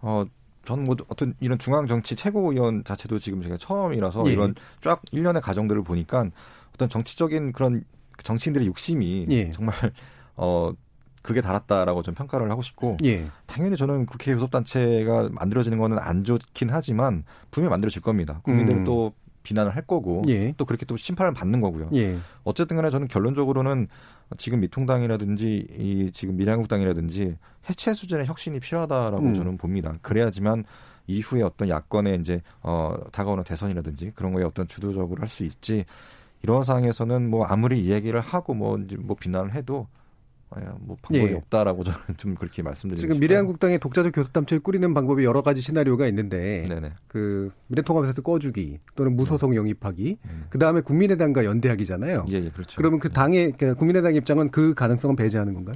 어, 저는 뭐 어떤 이런 중앙 정치 최고위원 자체도 지금 제가 처음이라서 예. 이런 쫙 일련의 과정들을 보니까 어떤 정치적인 그런 정치인들의 욕심이 예. 정말 어 그게 달았다라고 좀 평가를 하고 싶고 예. 당연히 저는 국회 교섭단체가 만들어지는 거는 안 좋긴 하지만 분명히 만들어질 겁니다. 국민들은 음. 또 비난을 할 거고 예. 또 그렇게 또 심판을 받는 거고요. 예. 어쨌든 간에 저는 결론적으로는 지금 미통당이라든지 이 지금 미래한국당이라든지 해체 수준의 혁신이 필요하다라고 음. 저는 봅니다. 그래야지만 이후에 어떤 야권의 이제 어 다가오는 대선이라든지 그런 거에 어떤 주도적으로 할 수 있지 이런 상황에서는 뭐 아무리 이야기를 하고 뭐 뭐 비난을 해도 예, 뭐 방법이 예. 없다라고 저는 좀 그렇게 말씀드리고 지금 미래한국당의 독자적 교섭단체를 꾸리는 방법이 여러 가지 시나리오가 있는데 네네. 그 미래통합에서 꺼주기 또는 무소속 네. 영입하기 음. 그 다음에 국민의당과 연대하기잖아요. 예, 예, 그렇죠. 그러면 그 네. 당의 그 국민의당 입장은 그 가능성은 배제하는 건가요?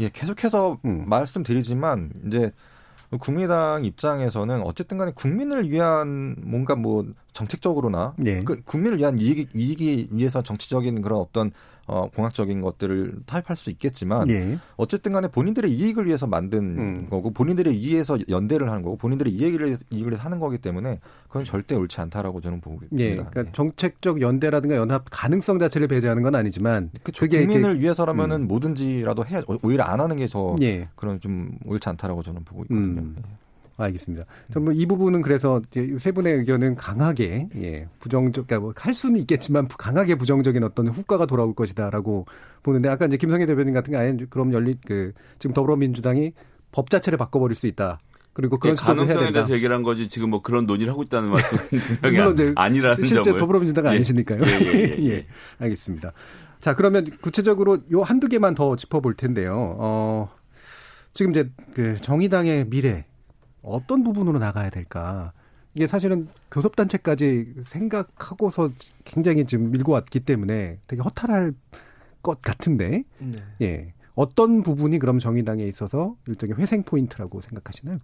예, 계속해서 음. 말씀드리지만 이제 국민의당 입장에서는 어쨌든 간에 국민을 위한 뭔가 뭐 정책적으로나 예. 그 국민을 위한 이익, 이익이 위해서 정치적인 그런 어떤 어, 공학적인 것들을 타입할 수 있겠지만 예. 어쨌든 간에 본인들의 이익을 위해서 만든 음. 거고 본인들의 이익에서 연대를 하는 거고 본인들의 이익을 이익을 위해서 하는 거기 때문에 그건 절대 옳지 않다라고 저는 보고 있습니다. 예. 그러니까 네. 정책적 연대라든가 연합 가능성 자체를 배제하는 건 아니지만 그쵸. 그게 국민을 이렇게, 위해서라면은 음. 뭐든지라도 해 오히려 안 하는 게더 예. 그런 좀 옳지 않다라고 저는 보고 있거든요. 음. 예. 알겠습니다. 전뭐이 부분은 그래서 세 분의 의견은 강하게 예, 부정적 그러니까 뭐할 수는 있겠지만 강하게 부정적인 어떤 후과가 돌아올 것이다라고 보는데 아까 이제 김성애 대변인 같은 게 아예 그럼 열린 그 지금 더불어민주당이 법 자체를 바꿔버릴 수 있다. 그리고 그런 예, 가능성에 대해서 얘기를 한 거지 지금 뭐 그런 논의를 하고 있다는 말씀은 물론 이제 아니라는 실제 더불어민주당 은 예. 아니시니까요. 예, 예, 예, 예, 알겠습니다. 자 그러면 구체적으로 요 한두 개만 더 짚어볼 텐데요. 어, 지금 이제 그 정의당의 미래 어떤 부분으로 나가야 될까? 이게 사실은 교섭단체까지 생각하고서 굉장히 지금 밀고 왔기 때문에 되게 허탈할 것 같은데, 네. 예. 어떤 부분이 그럼 정의당에 있어서 일종의 회생 포인트라고 생각하시나요?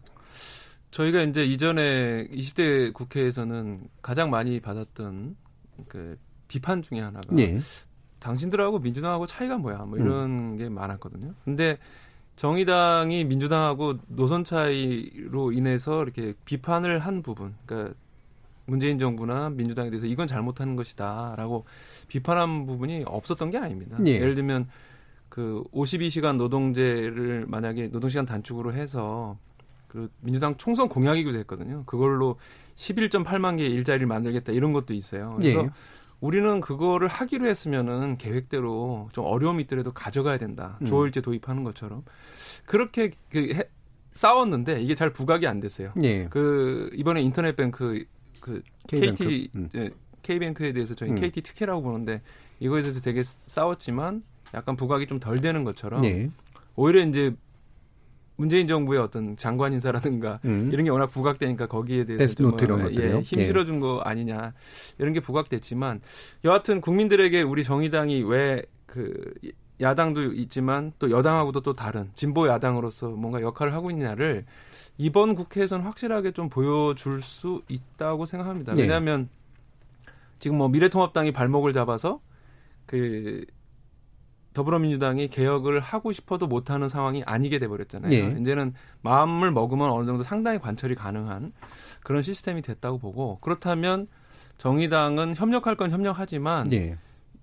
저희가 이제 이전에 20대 국회에서는 가장 많이 받았던 그 비판 중에 하나가 예. 당신들하고 민주당하고 차이가 뭐야 뭐 이런 음. 게 많았거든요. 근데 정의당이 민주당하고 노선 차이로 인해서 이렇게 비판을 한 부분, 그러니까 문재인 정부나 민주당에 대해서 이건 잘못하는 것이다라고 비판한 부분이 없었던 게 아닙니다. 예. 예를 들면 그 52시간 노동제를 만약에 노동시간 단축으로 해서 그 민주당 총선 공약이기도 했거든요. 그걸로 11.8만 개의 일자리를 만들겠다 이런 것도 있어요. 그래서 예. 우리는 그거를 하기로 했으면은 계획대로 좀 어려움이 있더라도 가져가야 된다. 음. 조일제 도입하는 것처럼 그렇게 그 해, 싸웠는데 이게 잘 부각이 안 됐어요. 예. 그 이번에 인터넷 뱅크 그 K뱅크. KT 음. 예, K뱅크에 대해서 저희 음. KT 특혜라고 보는데 이거에 대해서 되게 싸웠지만 약간 부각이 좀 덜 되는 것처럼 예. 오히려 이제 문재인 정부의 어떤 장관 인사라든가 음. 이런 게 워낙 부각되니까 거기에 대해서 좀 어, 예, 힘 예. 실어준 거 아니냐 이런 게 부각됐지만 여하튼 국민들에게 우리 정의당이 왜그 야당도 있지만 또 여당하고도 또 다른 진보 야당으로서 뭔가 역할을 하고 있냐를 이번 국회에서는 확실하게 좀 보여줄 수 있다고 생각합니다. 네. 왜냐하면 지금 뭐 미래통합당이 발목을 잡아서 그 더불어민주당이 개혁을 하고 싶어도 못하는 상황이 아니게 돼버렸잖아요. 예. 이제는 마음을 먹으면 어느 정도 상당히 관철이 가능한 그런 시스템이 됐다고 보고 그렇다면 정의당은 협력할 건 협력하지만 예.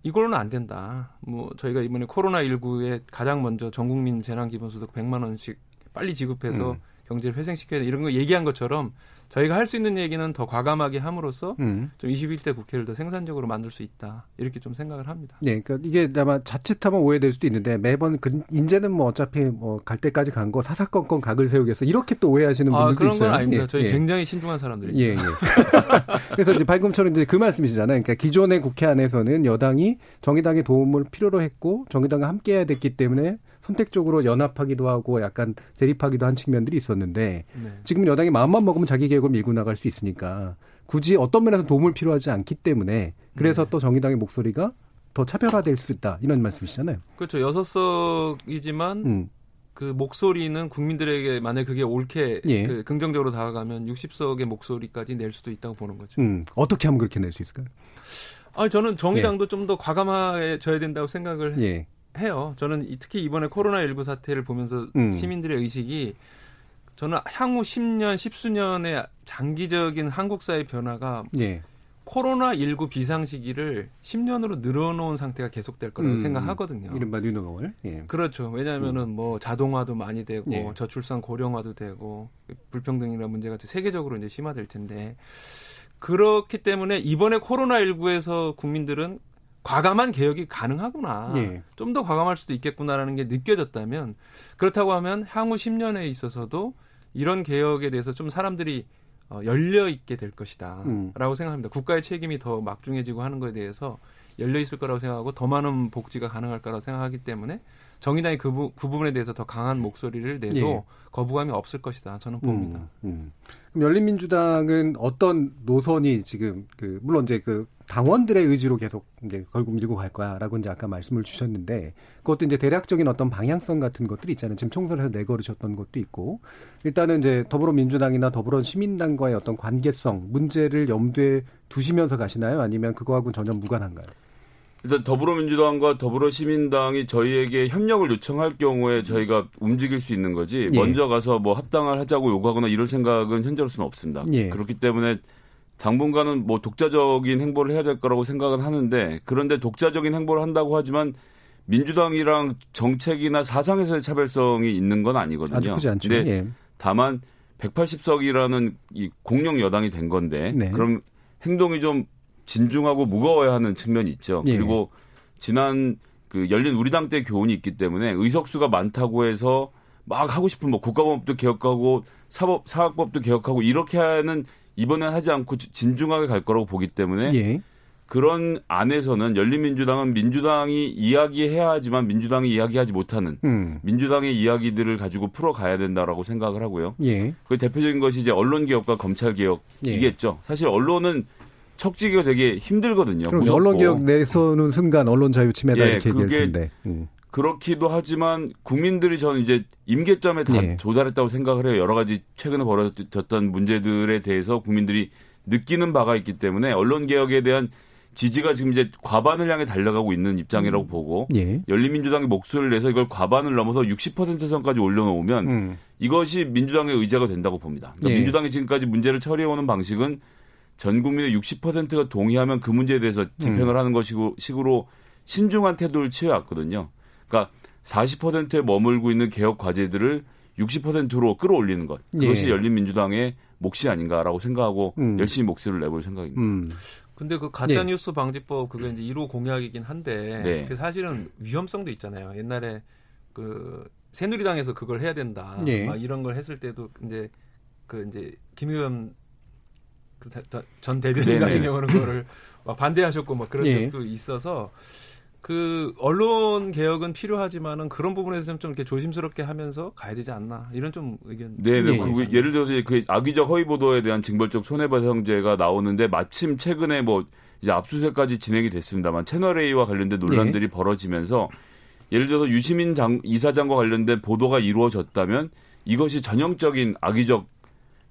이걸로는 안 된다. 뭐 저희가 이번에 코로나 19에 가장 먼저 전 국민 재난 기본소득 100만 원씩 빨리 지급해서 음. 경제를 회생시켜야 돼 이런 거 얘기한 것처럼 저희가 할 수 있는 얘기는 더 과감하게 함으로써 음. 좀 21대 국회를 더 생산적으로 만들 수 있다. 이렇게 좀 생각을 합니다. 네, 그러니까 이게 아마 자칫하면 오해될 수도 있는데 매번 그 이제는 뭐 어차피 뭐 갈 때까지 간 거 사사건건 각을 세우겠어 이렇게 또 오해하시는 아, 분들도 아, 그런 있어요. 건 아닙니다. 예, 저희 예. 굉장히 신중한 사람들입니다. 예, 예. 그래서 이제 발금처럼 이제 그 말씀이시잖아요. 그러니까 기존의 국회 안에서는 여당이 정의당의 도움을 필요로 했고 정의당과 함께해야 됐기 때문에 선택적으로 연합하기도 하고 약간 대립하기도 한 측면들이 있었는데 네. 지금 여당이 마음만 먹으면 자기 계획을 밀고 나갈 수 있으니까 굳이 어떤 면에서 도움을 필요하지 않기 때문에 그래서 네. 또 정의당의 목소리가 더 차별화될 수 있다 이런 말씀이시잖아요. 그렇죠. 여섯 석이지만 음. 그 목소리는 국민들에게 만약 그게 옳게 예. 그 긍정적으로 다가가면 60석의 목소리까지 낼 수도 있다고 보는 거죠. 음. 어떻게 하면 그렇게 낼 수 있을까요? 아, 저는 정의당도 예. 좀더 과감해져야 된다고 생각을 예. 해요. 저는 특히 이번에 코로나19 사태를 보면서 음. 시민들의 의식이 저는 향후 10년, 10수년의 장기적인 한국 사회 변화가 예. 코로나19 비상 시기를 10년으로 늘어놓은 상태가 계속될 거라고 음, 생각하거든요. 이른바 뉴노멀. 예. 그렇죠. 왜냐하면은 음. 뭐 자동화도 많이 되고 예. 저출산 고령화도 되고 불평등이나 문제가 세계적으로 이제 심화될 텐데 그렇기 때문에 이번에 코로나19에서 국민들은 과감한 개혁이 가능하구나. 예. 좀더 과감할 수도 있겠구나라는 게 느껴졌다면 그렇다고 하면 향후 10년에 있어서도 이런 개혁에 대해서 좀 사람들이 어, 열려 있게 될 것이다라고 음. 생각합니다. 국가의 책임이 더 막중해지고 하는 것에 대해서 열려 있을 거라고 생각하고 더 많은 복지가 가능할 거라고 생각하기 때문에 정의당이 그, 부, 그 부분에 대해서 더 강한 목소리를 내도 예. 거부감이 없을 것이다. 저는 봅니다. 음, 음. 그럼 열린민주당은 어떤 노선이 지금 그 물론 이제 그 당원들의 의지로 계속 이제 걸고 밀고 갈 거야라고 이제 아까 말씀을 주셨는데 그것도 이제 대략적인 어떤 방향성 같은 것들이 있잖아요. 지금 총선에서 내걸으셨던 것도 있고 일단은 이제 더불어민주당이나 더불어 시민당과의 어떤 관계성 문제를 염두에 두시면서 가시나요? 아니면 그거하고는 전혀 무관한가요? 일단 더불어민주당과 더불어시민당이 저희에게 협력을 요청할 경우에 저희가 움직일 수 있는 거지 예. 먼저 가서 뭐 합당을 하자고 요구하거나 이럴 생각은 현재로서는 없습니다. 예. 그렇기 때문에 당분간은 뭐 독자적인 행보를 해야 될 거라고 생각은 하는데 그런데 독자적인 행보를 한다고 하지만 민주당이랑 정책이나 사상에서의 차별성이 있는 건 아니거든요. 아주 크지 않죠. 근데 예. 다만 180석이라는 이 공룡 여당이 된 건데 네. 그럼 행동이 좀 진중하고 무거워야 하는 측면이 있죠. 예. 그리고 지난 그 열린 우리당 때 교훈이 있기 때문에 의석수가 많다고 해서 막 하고 싶은 뭐 국가법도 개혁하고 사법 사학법도 개혁하고 이렇게 하는 이번엔 하지 않고 진중하게 갈 거라고 보기 때문에 예. 그런 안에서는 열린민주당은 민주당이 이야기해야 하지만 민주당이 이야기하지 못하는 음. 민주당의 이야기들을 가지고 풀어가야 된다라고 생각을 하고요. 예. 그 대표적인 것이 이제 언론 개혁과 검찰 개혁이겠죠. 예. 사실 언론은 척지기가 되게 힘들거든요. 그럼 언론 개혁 내서는 순간 언론 자유 침해다 예, 이렇게 얘기할 텐데. 음. 그렇기도 하지만 국민들이 저는 이제 임계점에 다 예. 도달했다고 생각을 해요. 여러 가지 최근에 벌어졌던 문제들에 대해서 국민들이 느끼는 바가 있기 때문에 언론 개혁에 대한 지지가 지금 이제 과반을 향해 달려가고 있는 입장이라고 음. 보고 예. 열린민주당이 목소리를 내서 이걸 과반을 넘어서 60% 선까지 올려놓으면 음. 이것이 민주당의 의제가 된다고 봅니다. 그러니까 예. 민주당이 지금까지 문제를 처리해오는 방식은 전 국민의 60%가 동의하면 그 문제에 대해서 집행을 음. 하는 것이고 식으로 신중한 태도를 취해왔거든요. 그러니까 40%에 머물고 있는 개혁 과제들을 60%로 끌어올리는 것. 그것이 예. 열린민주당의 몫이 아닌가라고 생각하고 음. 열심히 목소리를 내볼 생각입니다. 음. 근데 그 가짜 뉴스 예. 방지법 그게 이제 1호 공약이긴 한데 네. 그 사실은 위험성도 있잖아요. 옛날에 그 새누리당에서 그걸 해야 된다. 예. 막 이런 걸 했을 때도 이제 그 이제 김 의원 그전 대변인 같은 경우는 그거를 막 반대하셨고 막 그런 예. 적도 있어서 그 언론 개혁은 필요하지만은 그런 부분에서는 좀 이렇게 조심스럽게 하면서 가야 되지 않나 이런 좀 의견. 네, 네. 그 예를 들어서 그 악의적 허위 보도에 대한 징벌적 손해배상제가 나오는데 마침 최근에 뭐 이제 압수수색까지 진행이 됐습니다만 채널 A와 관련된 논란들이 네. 벌어지면서 예를 들어서 유시민 장, 이사장과 관련된 보도가 이루어졌다면 이것이 전형적인 악의적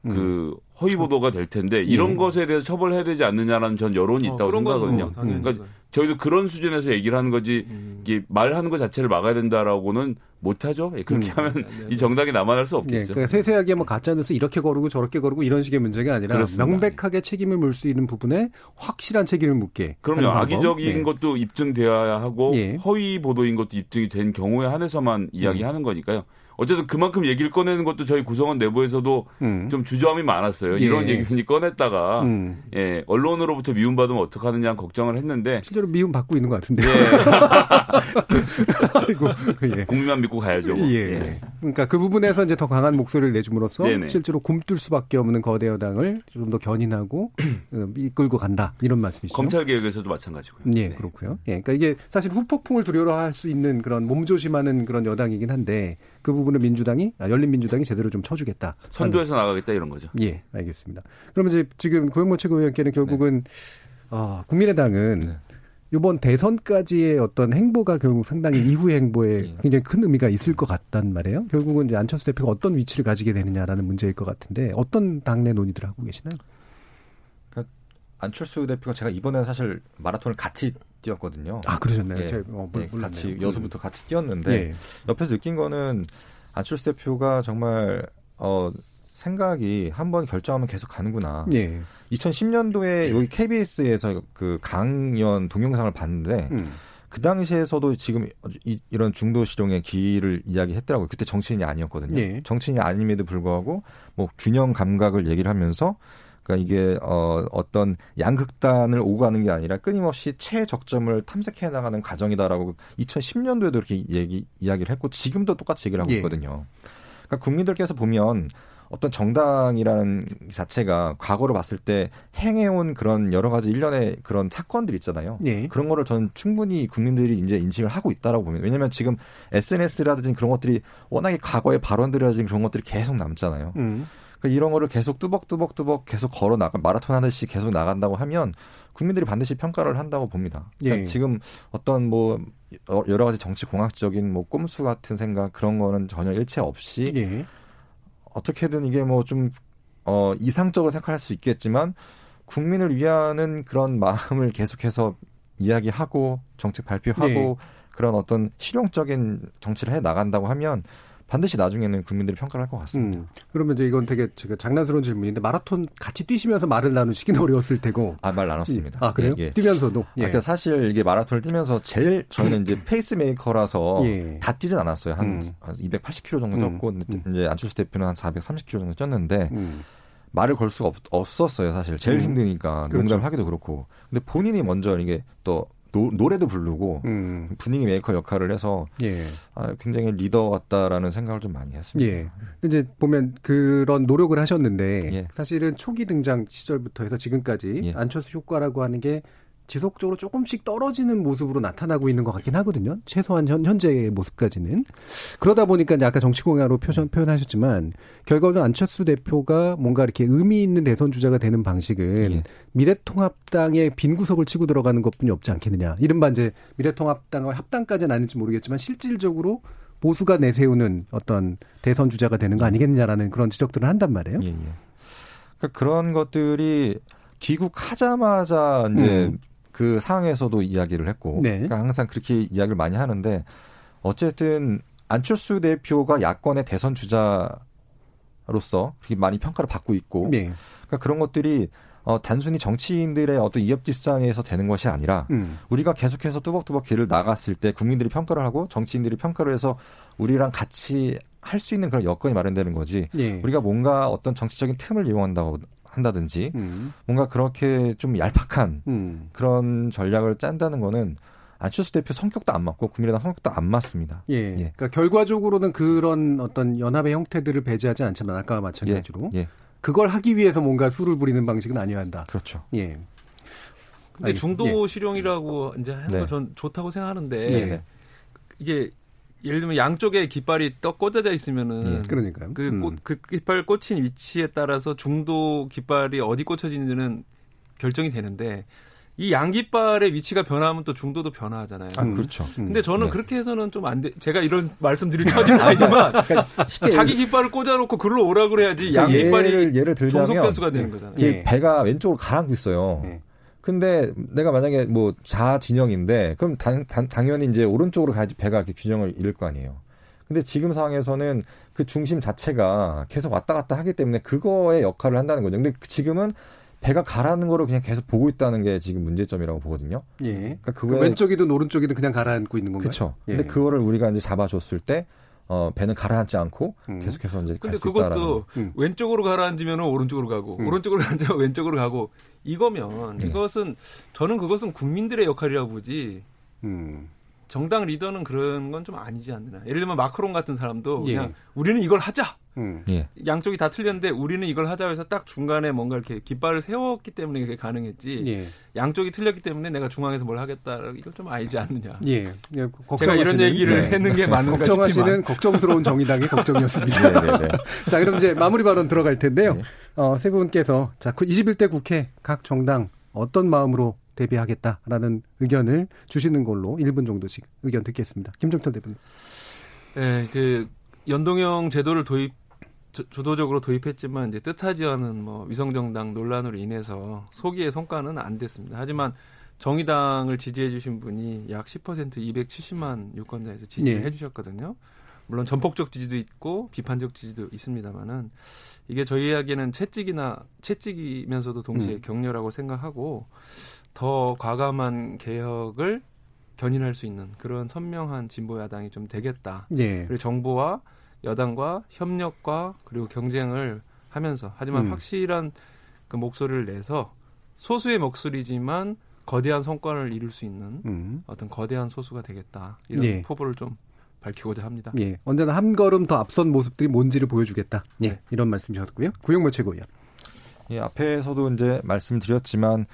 그 음. 허위 보도가 될 텐데 이런 예. 것에 대해서 처벌해야 되지 않느냐라는 전 여론이 어, 있다고 생각하거든요. 뭐, 그러니까 저희도 그런 수준에서 얘기를 하는 거지 음. 이게 말하는 것 자체를 막아야 된다라고는 못하죠. 예, 그렇게 음. 하면 네, 네. 이 정당이 남아날 수 없겠죠. 예, 그러니까 세세하게 뭐 가짜뉴스 이렇게 거르고 저렇게 거르고 이런 식의 문제가 아니라 그렇습니다. 명백하게 책임을 물 수 있는 부분에 확실한 책임을 묻게. 그럼요. 악의적인 네. 것도 입증되어야 하고 예. 허위 보도인 것도 입증이 된 경우에 한해서만 이야기하는 음. 거니까요. 어쨌든 그만큼 얘기를 꺼내는 것도 저희 구성원 내부에서도 음. 좀 주저함이 많았어요. 예. 이런 얘기 괜히 꺼냈다가 음. 예, 언론으로부터 미움받으면 어떡하느냐 걱정을 했는데 실제로 미움 받고 있는 것 같은데. 예. 아이고, 예. 국민만 믿고 가야죠. 뭐. 예. 예. 그러니까 그 부분에서 이제 더 강한 목소리를 내줌으로써 네네. 실제로 굼뜰 수밖에 없는 거대 여당을 좀 더 견인하고 어, 이끌고 간다 이런 말씀이시죠. 검찰 개혁에서도 마찬가지고요. 예, 네. 그렇고요. 예, 그러니까 이게 사실 후폭풍을 두려워할 수 있는 그런 몸조심하는 그런 여당이긴 한데 그 부분을 민주당이 아, 열린민주당이 제대로 좀 쳐주겠다. 선도해서 나가겠다 이런 거죠. 예, 알겠습니다. 그러면 이제 지금 고영모 최고위원께는 결국은 네. 어, 국민의당은 네. 이번 대선까지의 어떤 행보가 결국 상당히 이후의 행보에 예. 굉장히 큰 의미가 있을 것 같단 말이에요. 결국은 이제 안철수 대표가 어떤 위치를 가지게 되느냐라는 문제일 것 같은데 어떤 당내 논의들 하고 계시나요? 그러니까 안철수 대표가 제가 이번에 사실 마라톤을 같이 뛰었거든요. 아 그러셨나요? 예. 제가 어, 예, 같이 여수부터 같이 뛰었는데 예. 옆에서 느낀 거는 안철수 대표가 정말 어 생각이 한번 결정하면 계속 가는구나. 예. 2010년도에 여기 KBS에서 그 강연 동영상을 봤는데 음. 그 당시에서도 지금 이, 런 중도 실용의 길을 이야기했더라고요. 그때 정치인이 아니었거든요. 예. 정치인이 아님에도 불구하고 뭐 균형 감각을 얘기를 하면서 그러니까 이게 어 어떤 양극단을 오고 가는 게 아니라 끊임없이 최적점을 탐색해 나가는 과정이다라고 2010년도에도 이렇게 얘기 이야기를 했고 지금도 똑같이 얘기를 하고 예. 있거든요. 그러니까 국민들께서 보면 어떤 정당이라는 자체가 과거로 봤을 때 행해온 그런 여러 가지 일련의 그런 사건들 있잖아요. 예. 그런 거를 저는 충분히 국민들이 이제 인식을 하고 있다라고 봅니다. 왜냐하면 지금 SNS라든지 그런 것들이 워낙에 과거의 발언들이라든지 그런 것들이 계속 남잖아요. 음. 그러니까 이런 거를 계속 뚜벅뚜벅뚜벅 계속 걸어 나가 마라톤 하듯이 계속 나간다고 하면 국민들이 반드시 평가를 한다고 봅니다. 그러니까 예. 지금 어떤 뭐 여러 가지 정치 공학적인 뭐 꼼수 같은 생각 그런 거는 전혀 일체 없이 예. 어떻게든 이게 뭐 좀 어, 이상적으로 생각할 수 있겠지만 국민을 위하는 그런 마음을 계속해서 이야기하고 정책 발표하고 네. 그런 어떤 실용적인 정치를 해 나간다고 하면 반드시 나중에는 국민들이 평가를 할 것 같습니다. 음, 그러면 이제 이건 되게 제가 장난스러운 질문인데 마라톤 같이 뛰시면서 말을 나누시긴 어려웠을 테고. 아, 말 나눴습니다. 아, 그래요? 예, 예. 뛰면서도. 예. 아, 그러니까 사실 이게 마라톤을 뛰면서 제일 저희는 이제 페이스메이커라서 예. 다 뛰진 않았어요. 한, 음. 한 280km 정도 뛰었고 음. 음. 이제 안철수 대표는 한 430km 정도 뛰었는데 음. 말을 걸 수가 없, 었어요 사실. 제일 음. 힘드니까 그렇죠. 농담을 하기도 그렇고. 근데 본인이 먼저 이게 또 노, 노래도 부르고 음. 분위기 메이커 역할을 해서 예. 아, 굉장히 리더 같다라는 생각을 좀 많이 했습니다. 예. 이제 보면 그런 노력을 하셨는데 예. 사실은 초기 등장 시절부터 해서 지금까지 예. 안철수 효과라고 하는 게 지속적으로 조금씩 떨어지는 모습으로 나타나고 있는 것 같긴 하거든요. 최소한 현, 현재의 모습까지는. 그러다 보니까 이제 아까 정치공약으로 표현, 표현하셨지만 결과는 안철수 대표가 뭔가 이렇게 의미 있는 대선 주자가 되는 방식은 예. 미래통합당의 빈 구석을 치고 들어가는 것뿐이 없지 않겠느냐. 이른바 이제 미래통합당과 합당까지는 아닐지 모르겠지만 실질적으로 보수가 내세우는 어떤 대선 주자가 되는 거 아니겠느냐라는 그런 지적들을 한단 말이에요. 예, 예. 그러니까 그런 것들이 귀국하자마자 이제 음. 그 상황에서도 이야기를 했고 네. 그러니까 항상 그렇게 이야기를 많이 하는데 어쨌든 안철수 대표가 야권의 대선 주자로서 그렇게 많이 평가를 받고 있고 네. 그러니까 그런 것들이 어, 단순히 정치인들의 어떤 이협집산에서 되는 것이 아니라 음. 우리가 계속해서 뚜벅뚜벅 길을 나갔을 때 국민들이 평가를 하고 정치인들이 평가를 해서 우리랑 같이 할 수 있는 그런 여건이 마련되는 거지. 예. 우리가 뭔가 어떤 정치적인 틈을 이용한다고 한다든지 음. 뭔가 그렇게 좀 얄팍한 음. 그런 전략을 짠다는 거는 안철수 대표 성격도 안 맞고 국민의당 성격도 안 맞습니다. 예. 예. 그러니까 결과적으로는 그런 어떤 연합의 형태들을 배제하지 않지만 아까와 마찬가지로 예. 예. 그걸 하기 위해서 뭔가 수를 부리는 방식은 아니어야 한다. 그렇죠. 예. 근데 중도 예. 실용이라고 이제 하는 네. 건전 좋다고 생각하는데 예. 이게 예를 들면 양쪽에 깃발이 떡 꽂아져 있으면은 예, 그러니까요. 그, 음. 꽃, 그 깃발 꽂힌 위치에 따라서 중도 깃발이 어디 꽂혀지는지는 결정이 되는데 이 양깃발의 위치가 변하면 또 중도도 변화하잖아요. 아, 그렇죠. 음. 근데 저는 네. 그렇게 해서는 좀 안 돼. 제가 이런 말씀 드릴 처지는 아니지만 그러니까 자기 깃발을 꽂아놓고 글로 오라 그래야지 그러니까 양깃발이 예를, 예를 들자면 종속 변수가 되는 거잖아요. 예. 배가 왼쪽으로 가라앉고 있어요. 예. 근데 내가 만약에 뭐 좌 진영인데 그럼 단, 단, 당연히 이제 오른쪽으로 가야지 배가 이렇게 균형을 잃을 거 아니에요. 근데 지금 상황에서는 그 중심 자체가 계속 왔다 갔다 하기 때문에 그거의 역할을 한다는 거죠. 근데 지금은 배가 가라는 거를 그냥 계속 보고 있다는 게 지금 문제점이라고 보거든요. 예. 그러니까 그거 그 왼쪽이든 오른쪽이든 그냥 가라앉고 있는 건가요? 그렇죠. 예. 근데 그거를 우리가 이제 잡아줬을 때 어, 배는 가라앉지 않고 음. 계속해서 이제 근데 그것도 음. 왼쪽으로 가라앉으면 오른쪽으로 가고 음. 오른쪽으로 가라앉으면 왼쪽으로 가고 이거면 네. 이것은 저는 그것은 국민들의 역할이라고 보지. 음. 정당 리더는 그런 건 좀 아니지 않느냐. 예를 들면 마크롱 같은 사람도 예. 그냥 우리는 이걸 하자. 음. 예. 양쪽이 다 틀렸는데 우리는 이걸 하자 해서 딱 중간에 뭔가 이렇게 깃발을 세웠기 때문에 그게 가능했지. 예. 양쪽이 틀렸기 때문에 내가 중앙에서 뭘 하겠다. 이걸 좀 아니지 않느냐. 예. 예 제가 이런 얘기를 네. 했는 게 맞는가 걱정하시는 걱정스러운 정의당의 걱정이었습니다. 네, 네, 네. 자, 그럼 이제 마무리 발언 들어갈 텐데요. 네. 어, 세 분께서 자, 21대 그 국회 각 정당 어떤 마음으로 대비하겠다라는 의견을 주시는 걸로 1분 정도씩 의견 듣겠습니다. 김정철 대표님. 네, 그 연동형 제도를 도입 주도적으로 도입했지만 이제 뜻하지 않은 뭐 위성정당 논란으로 인해서 소기의 성과는 안 됐습니다. 하지만 정의당을 지지해 주신 분이 약 10% 270만 유권자에서 지지해 네. 주셨거든요. 물론 전폭적 지지도 있고 비판적 지지도 있습니다만은 이게 저희에게는 채찍이나 채찍이면서도 동시에 음. 격려라고 생각하고 더 과감한 개혁을 견인할 수 있는 그런 선명한 진보 야당이 좀 되겠다. 예. 그리고 정부와 여당과 협력과 그리고 경쟁을 하면서 하지만 음. 확실한 그 목소리를 내서 소수의 목소리지만 거대한 성과를 이룰 수 있는 음. 어떤 거대한 소수가 되겠다 이런 예. 포부를 좀 밝히고자 합니다. 예, 언제나 한 걸음 더 앞선 모습들이 뭔지를 보여주겠다. 예, 네. 이런 말씀이셨고요. 구영모 최고위원. 예, 앞에서도 이제 말씀드렸지만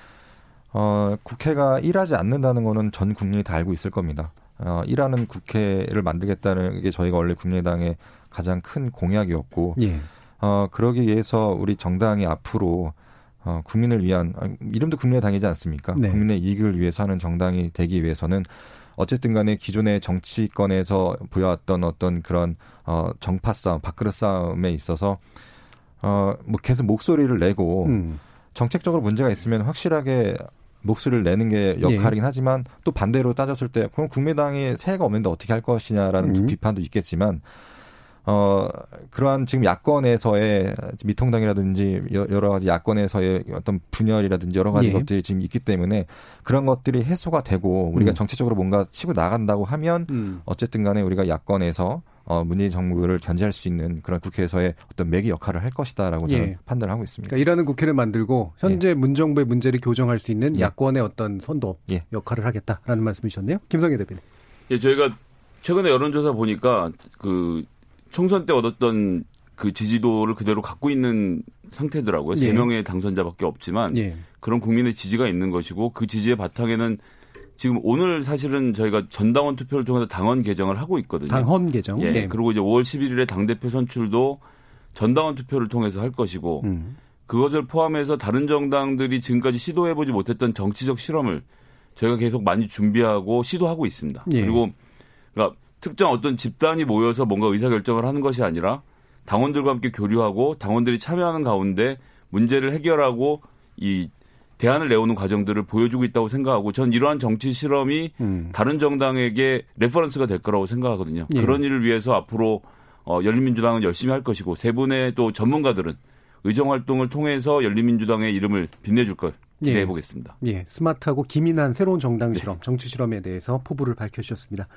어, 국회가 일하지 않는다는 거는 전 국민이 다 알고 있을 겁니다. 어, 일하는 국회를 만들겠다는 게 저희가 원래 국민의당의 가장 큰 공약이었고, 예. 어, 그러기 위해서 우리 정당이 앞으로 어, 국민을 위한 아, 이름도 국민의당이지 않습니까? 네. 국민의 이익을 위해서 하는 정당이 되기 위해서는 어쨌든 간에 기존의 정치권에서 보여왔던 어떤 그런 어 정파 싸움, 밥그릇 싸움에 있어서 어뭐 계속 목소리를 내고 음. 정책적으로 문제가 있으면 확실하게 목소리를 내는 게 역할이긴 예. 하지만 또 반대로 따졌을 때 그럼 국민당이 새해가 없는데 어떻게 할 것이냐라는 음. 비판도 있겠지만 어, 그러한 지금 야권에서의 미통당이라든지 여러 가지 야권에서의 어떤 분열이라든지 여러 가지 예. 것들이 지금 있기 때문에 그런 것들이 해소가 되고 우리가 음. 정치적으로 뭔가 치고 나간다고 하면 음. 어쨌든 간에 우리가 야권에서 어, 문재인 정부를 견제할 수 있는 그런 국회에서의 어떤 매기 역할을 할 것이다라고 저는 예. 판단을 하고 있습니다. 그러니까 일하는 국회를 만들고 현재 예. 문정부의 문제를 교정할 수 있는 예. 야권의 어떤 선도 예. 역할을 하겠다라는 말씀이셨네요. 김성애 대표님. 예, 저희가 최근에 여론조사 보니까 그 총선 때 얻었던 그 지지도를 그대로 갖고 있는 상태더라고요. 세 예. 명의 당선자밖에 없지만 예. 그런 국민의 지지가 있는 것이고 그 지지의 바탕에는 지금 오늘 사실은 저희가 전당원 투표를 통해서 당원 개정을 하고 있거든요. 당헌 개정. 예. 네. 그리고 이제 5월 11일에 당 대표 선출도 전당원 투표를 통해서 할 것이고 음. 그것을 포함해서 다른 정당들이 지금까지 시도해보지 못했던 정치적 실험을 저희가 계속 많이 준비하고 시도하고 있습니다. 예. 그리고 그러니까 특정 어떤 집단이 모여서 뭔가 의사결정을 하는 것이 아니라 당원들과 함께 교류하고 당원들이 참여하는 가운데 문제를 해결하고 이 대안을 내오는 과정들을 보여주고 있다고 생각하고 전 이러한 정치 실험이 음. 다른 정당에게 reference가 될 거라고 생각하거든요. 예. 그런 일을 위해서 앞으로 어, 열린민주당은 열심히 할 것이고 세 분의 또 전문가들은 의정 활동을 통해서 열린민주당의 이름을 빛내줄 것 기대해 예. 보겠습니다. 예. 스마트하고 기민한 새로운 정당 네. 실험, 네. 정치 실험에 대해서 포부를 밝혀주셨습니다.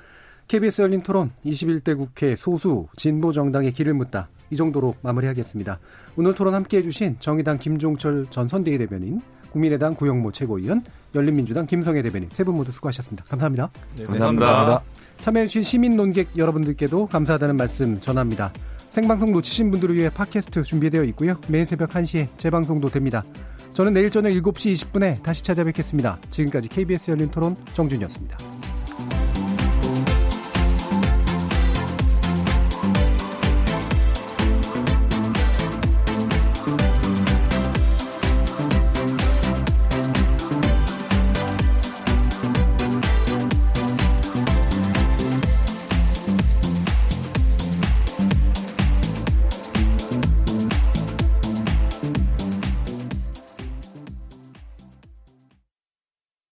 KBS 열린 토론 21대 국회 소수 진보 정당의 길을 묻다. 이 정도로 마무리하겠습니다. 오늘 토론 함께 해 주신 정의당 김종철 전 선대위 대변인, 국민의당 구영모 최고위원, 열린민주당 김성애 대변인 세 분 모두 수고하셨습니다. 감사합니다. 네, 감사합니다. 감사합니다. 참여해주신 시민 논객 여러분들께도 감사하다는 말씀 전합니다. 생방송 놓치신 분들을 위해 팟캐스트 준비되어 있고요. 매일 새벽 1시에 재방송도 됩니다. 저는 내일 저녁 7시 20분에 다시 찾아뵙겠습니다. 지금까지 KBS 열린 토론 정준이었습니다.